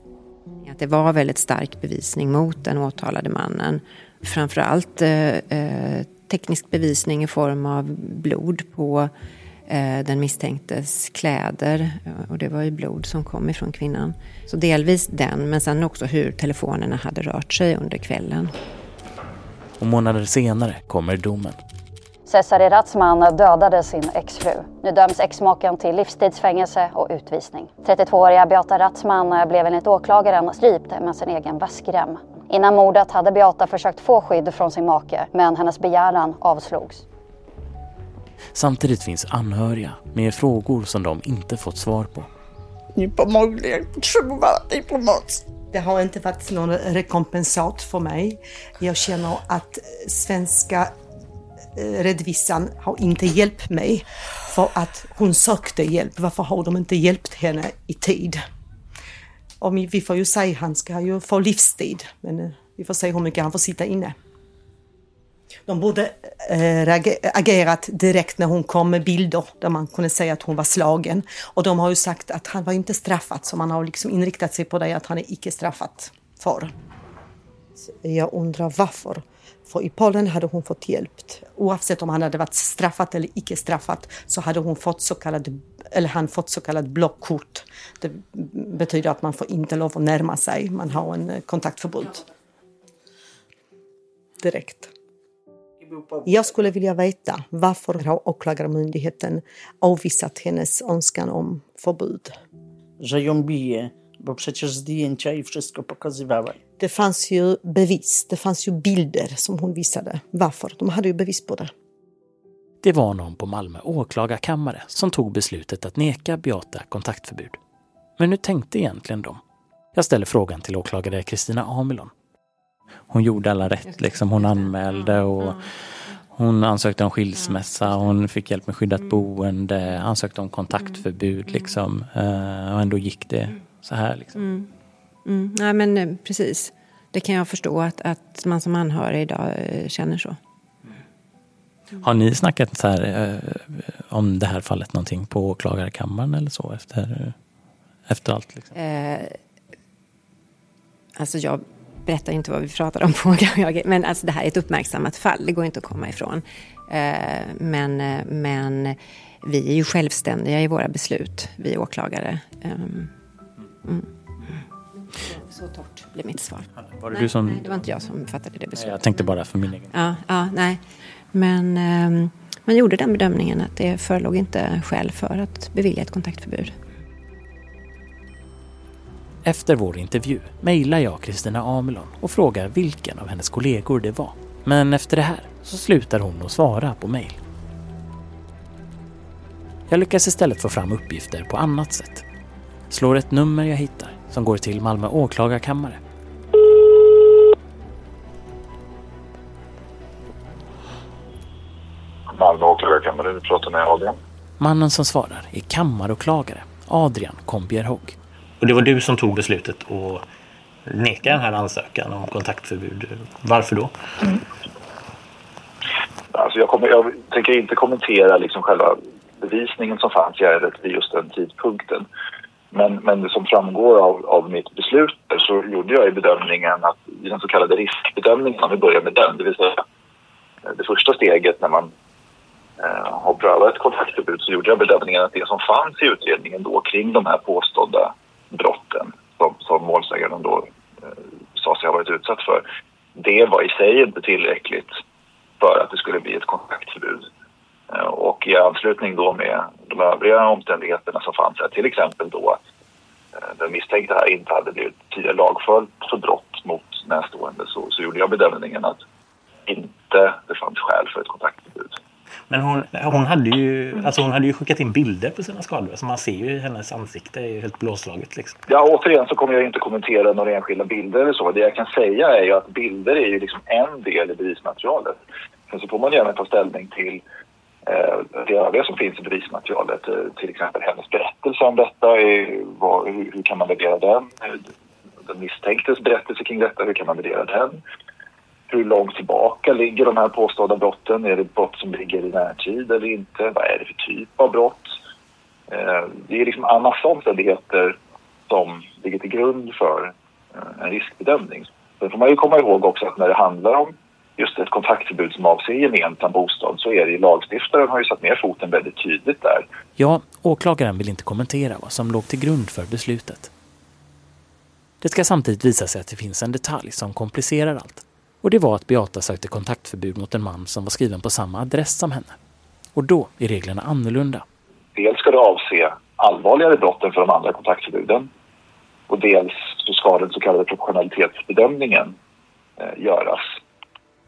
Att det var väldigt stark bevisning mot den åtalade mannen. Framförallt eh, eh, teknisk bevisning i form av blod på den misstänktes kläder. Och det var ju blod som kom ifrån kvinnan. Så delvis den, men sen också hur telefonerna hade rört sig under kvällen. Och månader senare kommer domen. Cesare Ratzman dödade sin exfru. Nu döms exmaken till livstidsfängelse och utvisning. 32-åriga Beata Ratzman blev enligt åklagaren strypt med sin egen väskrem. Innan mordet hade Beata försökt få skydd från sin make, men hennes begäran avslogs. Samtidigt finns anhöriga med frågor som de inte fått svar på. Det har inte varit någon rekompensat för mig. Jag känner att svenska eh, rättvisan har inte hjälpt mig för att hon sökte hjälp. Varför har de inte hjälpt henne i tid? Och vi får ju säga att han ska ju få livstid, men eh, vi får se hur mycket han får sitta inne. De borde äh, agerat direkt när hon kom med bilder där man kunde säga att hon var slagen. Och de har ju sagt att han var inte straffad, så man har liksom inriktat sig på det att han är icke straffat för. Jag undrar varför. För i Polen hade hon fått hjälp. Oavsett om han hade varit straffat eller icke straffat så hade hon fått så kallad, eller han fått så kallat blockkort. Det betyder att man får inte lov att närma sig. Man har en kontaktförbud. Direkt. Jag skulle vilja veta varför har åklagarmyndigheten avvisat hennes önskan om förbud? Że ją bije, bo przecież zdjęcia i wszystko pokazywała. Det fanns ju bevis, det fanns ju bilder som hon visade. Varför? De hade ju bevis på det. Det var någon på Malmö åklagarkammare som tog beslutet att neka Beata kontaktförbud. Men hur tänkte egentligen de? Jag ställer frågan till åklagare Kristina Amilon. Hon gjorde alla rätt, liksom. hon anmälde och hon ansökte om skilsmässa, hon fick hjälp med skyddat boende, ansökte om kontaktförbud liksom. Eh, och ändå gick det så här. Liksom. Mm. Mm. Nej, men eh, precis. Det kan jag förstå att, att man som anhörig idag eh, känner så. Har ni snackat så här, om det här fallet någonting på åklagarkammaren eller så efter, efter allt? Liksom? Eh, alltså jag berättar inte vad vi pratar om på men alltså det här är ett uppmärksammat fall, det går inte att komma ifrån. Eh, men, men vi är ju självständiga i våra beslut, vi åklagare. Ehm, mm. Så torrt blir mitt svar. Var det, nej, du som... nej, det var inte jag som fattade det beslutet. Jag tänkte bara för min egen. Ja, ja nej. Men eh, man gjorde den bedömningen att det förelåg inte skäl för att bevilja ett kontaktförbud. Efter vår intervju mejlar jag Kristina Amilon och frågar vilken av hennes kollegor det var. Men efter det här så slutar hon att svara på mejl. Jag lyckas istället få fram uppgifter på annat sätt. Slår ett nummer jag hittar som går till Malmö åklagarkammare. Malmö åklagarkammare, du pratar med Adrian. Mannen som svarar är kammaråklagare Adrian Kombierhog. Och det var du som tog beslutet att neka den här ansökan om kontaktförbud. Varför då? Mm. Alltså jag, kommer, jag tänker inte kommentera liksom själva bevisningen som fanns i ärendet vid just den tidpunkten. Men, men det som framgår av, av mitt beslut så gjorde jag i bedömningen att i den så kallade riskbedömningen, om vi börjar med den, det vill säga eh, det första steget när man eh, har prövat ett kontaktförbud så gjorde jag bedömningen att det som fanns i utredningen då kring de här påstådda brotten som, som målsäganden då eh, sa sig ha varit utsatt för, det var i sig inte tillräckligt för att det skulle bli ett kontaktförbud. Eh, och i anslutning då med de övriga omständigheterna som fanns här, till exempel då att eh, den misstänkte här inte hade blivit tidigare lagförd för brott mot närstående så, så gjorde jag bedömningen att inte det fanns skäl för ett kontaktförbud. Men hon, hon, hade ju, alltså hon hade ju skickat in bilder på sina skador så alltså man ser ju hennes ansikte är helt blåslaget. Liksom. Ja, återigen så kommer jag inte kommentera några enskilda bilder eller så. Det jag kan säga är ju att bilder är ju liksom en del i bevismaterialet. Sen får man gärna ta ställning till eh, det övriga som finns i bevismaterialet. Eh, till exempel hennes berättelse om detta. Är, vad, hur, hur kan man värdera den? Eh, den misstänktes berättelse kring detta, hur kan man värdera den? Hur långt tillbaka ligger de här påstådda brotten? Är det brott som ligger i närtid eller inte? Vad är det för typ av brott? Eh, det är liksom en omständigheter som ligger till grund för eh, en riskbedömning. Sen får man ju komma ihåg också att när det handlar om just ett kontaktförbud som avser gemensam bostad så är det ju lagstiftaren har ju satt ner foten väldigt tydligt där. Ja, åklagaren vill inte kommentera vad som låg till grund för beslutet. Det ska samtidigt visa sig att det finns en detalj som komplicerar allt. Och det var att Beata sökte kontaktförbud mot en man som var skriven på samma adress som henne. Och då är reglerna annorlunda. Dels ska det avse allvarligare brott än för de andra kontaktförbuden och dels så ska den så kallade proportionalitetsbedömningen eh, göras.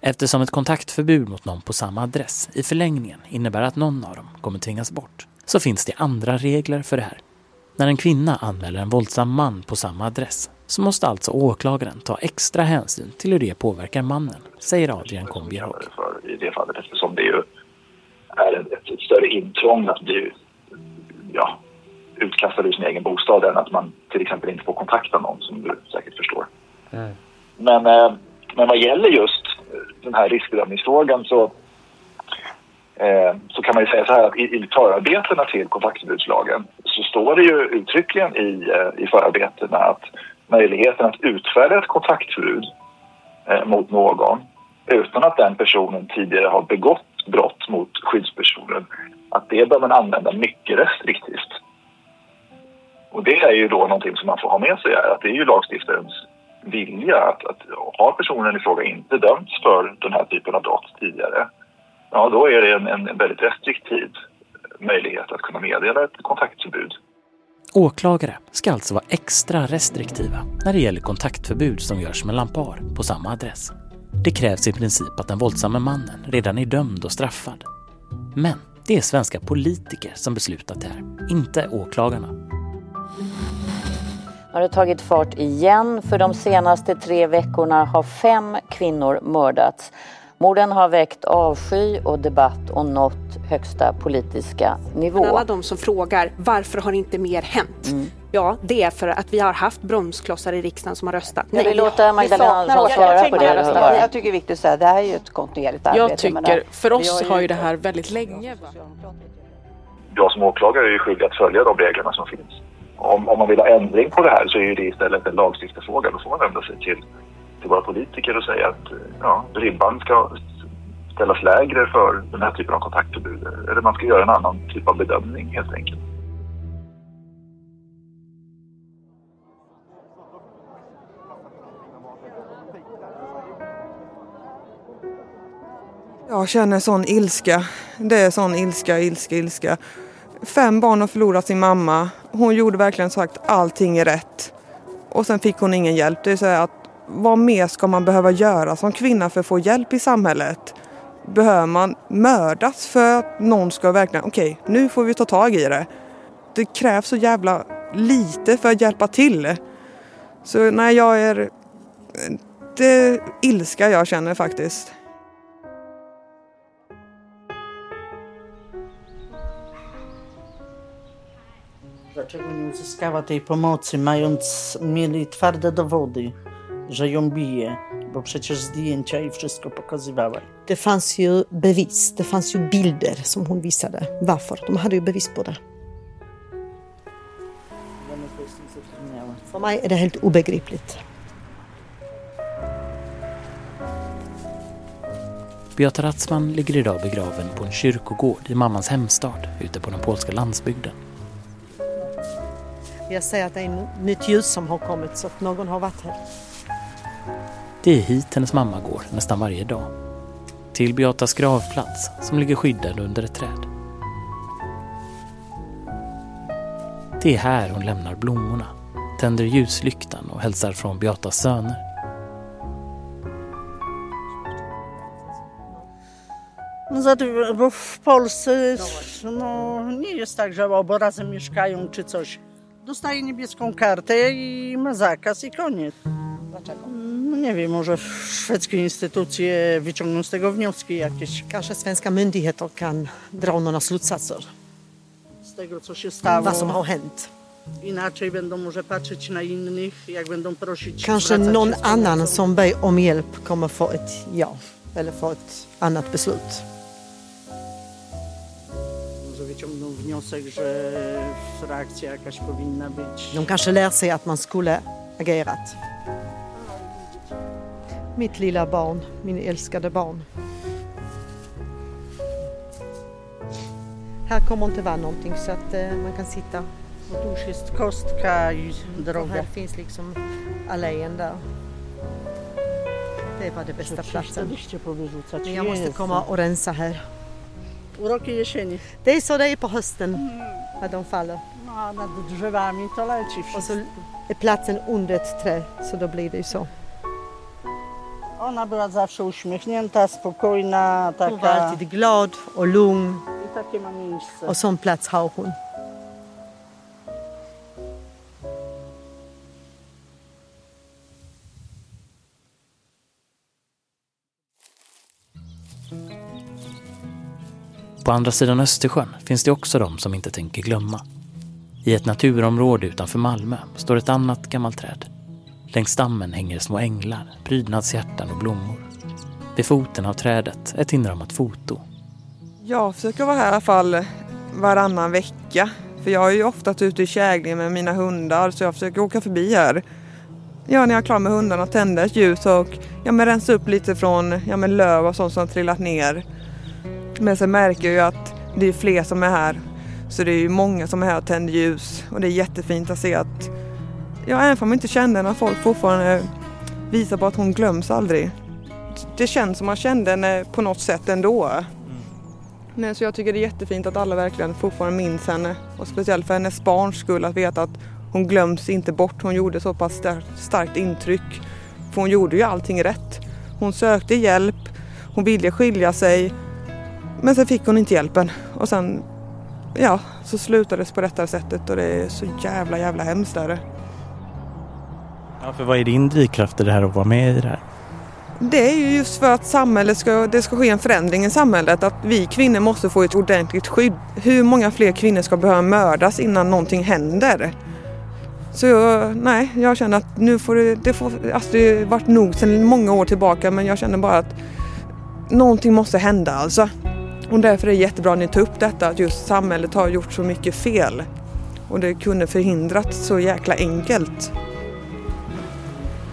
Eftersom ett kontaktförbud mot någon på samma adress i förlängningen innebär att någon av dem kommer tvingas bort så finns det andra regler för det här. När en kvinna anmäler en våldsam man på samma adress så måste alltså åklagaren ta extra hänsyn till hur det påverkar mannen, säger Adrian Kombierhog. I det fallet eftersom det ju är ett, större intrång att bli ja, utkastad ur sin egen bostad än att man till exempel inte får kontakta någon som du säkert förstår. Mm. Men, eh, men vad gäller just den här riskbedömningsfrågan så, eh, så kan man ju säga så här att i, i förarbetena till kontaktförbudslagen så står det ju uttryckligen i, eh, i förarbetena att möjligheten att utfärda ett kontaktförbud eh, mot någon utan att den personen tidigare har begått brott mot skyddspersonen, att det bör man använda mycket restriktivt. Och det är ju då någonting som man får ha med sig här, att det är ju lagstiftarens vilja att, att har personen i fråga inte dömts för den här typen av brott tidigare, ja då är det en, en väldigt restriktiv möjlighet att kunna meddela ett kontaktförbud. Åklagare ska alltså vara extra restriktiva när det gäller kontaktförbud som görs mellan par på samma adress. Det krävs i princip att den våldsamme mannen redan är dömd och straffad. Men det är svenska politiker som beslutat det här, inte åklagarna. har det tagit fart igen. För de senaste tre veckorna har fem kvinnor mördats. Morden har väckt avsky och debatt och nått högsta politiska nivå. Alla de som frågar varför har inte mer hänt? Mm. Ja, det är för att vi har haft bromsklossar i riksdagen som har röstat nej. Jag vill låta Magdalena Andersson svara på det. Jag, jag tycker det är viktigt att säga det här är ju ett kontinuerligt arbete. Jag tycker, för oss har ju det här väldigt länge. Jag som åklagare är ju skyldig att följa de reglerna som finns. Om, om man vill ha ändring på det här så är det istället en lagstiftarfråga. Då får man vända sig till, till våra politiker och säga att eh, ja, ribban ska ställas lägre för den här typen av kontaktförbud. Eller man ska göra en annan typ av bedömning helt enkelt. Jag känner sån ilska. Det är sån ilska, ilska, ilska. Fem barn har förlorat sin mamma. Hon gjorde verkligen sagt allting är rätt. Och sen fick hon ingen hjälp. Det är så att vad mer ska man behöva göra som kvinna för att få hjälp i samhället? Behöver man mördas för att någon ska verkligen, okej, okay, nu får vi ta tag i det. Det krävs så jävla lite för att hjälpa till. Så nej, jag är... Det är ilska jag känner faktiskt. Dlaczego nie uzyskała tej pomocy, mając, mieli twarde dowody, że ją bije, bo przecież zdjęcia i wszystko pokazywała. Det fanns ju bevis, det fanns ju bilder som hon visade. Varför? De hade ju bevis på det. För mig är det helt obegripligt. Beata Ratzman ligger idag begraven på en kyrkogård i mammans hemstad ute på den polska landsbygden. Jag säger att det är nytt ljus som har kommit så att någon har varit här. Det är hit hennes mamma går nästan varje dag. Till Beatas gravplats som ligger skyddad under ett träd. Det är här hon lämnar blommorna, tänder ljuslyktan och hälsar från Beatas söner. Bo w Polsce no, nie jest tak, że obo razem mieszkają czy coś. Dostaje niebieską kartę i ma zakaz i koniec. Dlaczego? No nie wiem, może szwedzkie instytucje wyciągną z tego wnioski jakieś. Kanske svenska myndigheter kan dra några slutsatser. Z tego, co się stało. Vad som har hänt. Inaczej będą może patrzeć na innych, jak będą prosić. Kanske någon annan som ber om hjälp kommer få ett ja eller få ett annat beslut. Może wyciągną wniosek, że reakcja jakaś powinna być. De kanske lär sig att man skulle agerat. Mitt lilla barn, min älskade barn. Här kommer inte vara någonting så att eh, man kan sitta. Jest kostka i Och droga. här finns liksom allén där. Det var det bästa platsen. Men jag måste komma och rensa här. Uroki jesieni. Det är så det är på hösten när de faller. No, nad drzewami to leci Och så wszystko. är platsen under ett träd så då blir det ju så. Ona była zawsze uśmiechnięta, spokojna, Hon var taka... alltid glad och lugn I takie ma miejsce. och sån plats har hon. På andra sidan Östersjön finns det också de som inte tänker glömma. I ett naturområde utanför Malmö står ett annat gammalt träd. Längs stammen hänger små änglar, prydnadshjärtan och blommor. Vid foten av trädet ett inramat foto. Jag försöker vara här i alla fall varannan vecka. För jag är ju ofta ute i Kägling med mina hundar så jag försöker åka förbi här. Ja, när jag är klar med hundarna tända ett ljus och ja, men rensa upp lite från ja, men löv och sånt som har trillat ner. Men sen märker jag ju att det är fler som är här. Så det är ju många som är här och tänder ljus och det är jättefint att se att ja, även om man inte kände när folk fortfarande visar på att hon glöms aldrig. Det känns som man kände henne på något sätt ändå. Nej, så jag tycker det är jättefint att alla verkligen fortfarande minns henne. Och speciellt för hennes barns skull att veta att hon glöms inte bort. Hon gjorde så pass starkt, starkt intryck. För hon gjorde ju allting rätt. Hon sökte hjälp, hon ville skilja sig. Men sen fick hon inte hjälpen. Och sen, ja, så slutades på detta sättet och det är så jävla, jävla hemskt är det. Ja, för vad är din drivkraft i det här att vara med i det här? Det är ju just för att samhället ska, det ska ske en förändring i samhället. Att vi kvinnor måste få ett ordentligt skydd. Hur många fler kvinnor ska behöva mördas innan någonting händer? Så jag, nej, jag känner att nu får det, det får, alltså det har varit nog sedan många år tillbaka men jag känner bara att någonting måste hända alltså. Och därför är det jättebra att ni tar upp detta att just samhället har gjort så mycket fel. Och det kunde förhindrats så jäkla enkelt.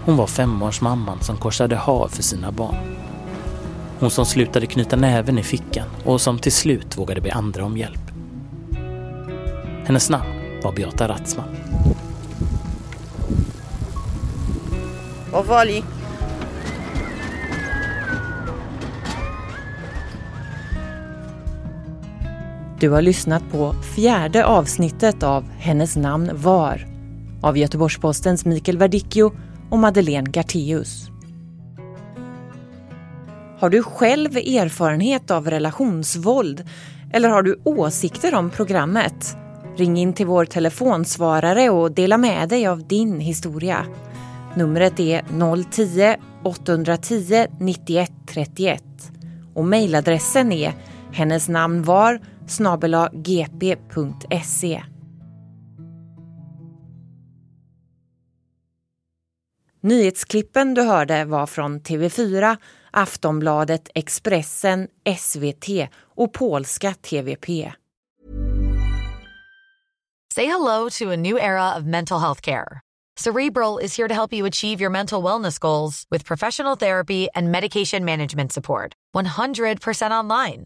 Hon var femårsmamman som korsade hav för sina barn. Hon som slutade knyta näven i fickan och som till slut vågade be andra om hjälp. Hennes namn var Beata Ratzman. Powoli. Du har lyssnat på fjärde avsnittet av Hennes namn var av Göteborgs-Postens Mikael Verdicchio och Madeleine Garteus. Har du själv erfarenhet av relationsvåld eller har du åsikter om programmet? Ring in till vår telefonsvarare och dela med dig av din historia. Numret är 010-810 91 31 och mejladressen är hennes namn var gp.se. Nyhetsklippen du hörde var från TV4, Aftonbladet, Expressen, SVT och polska TVP. Say hello to a new era of mental health care. Cerebral is here to help you achieve your mental wellness goals with professional therapy and medication management support. 100% online.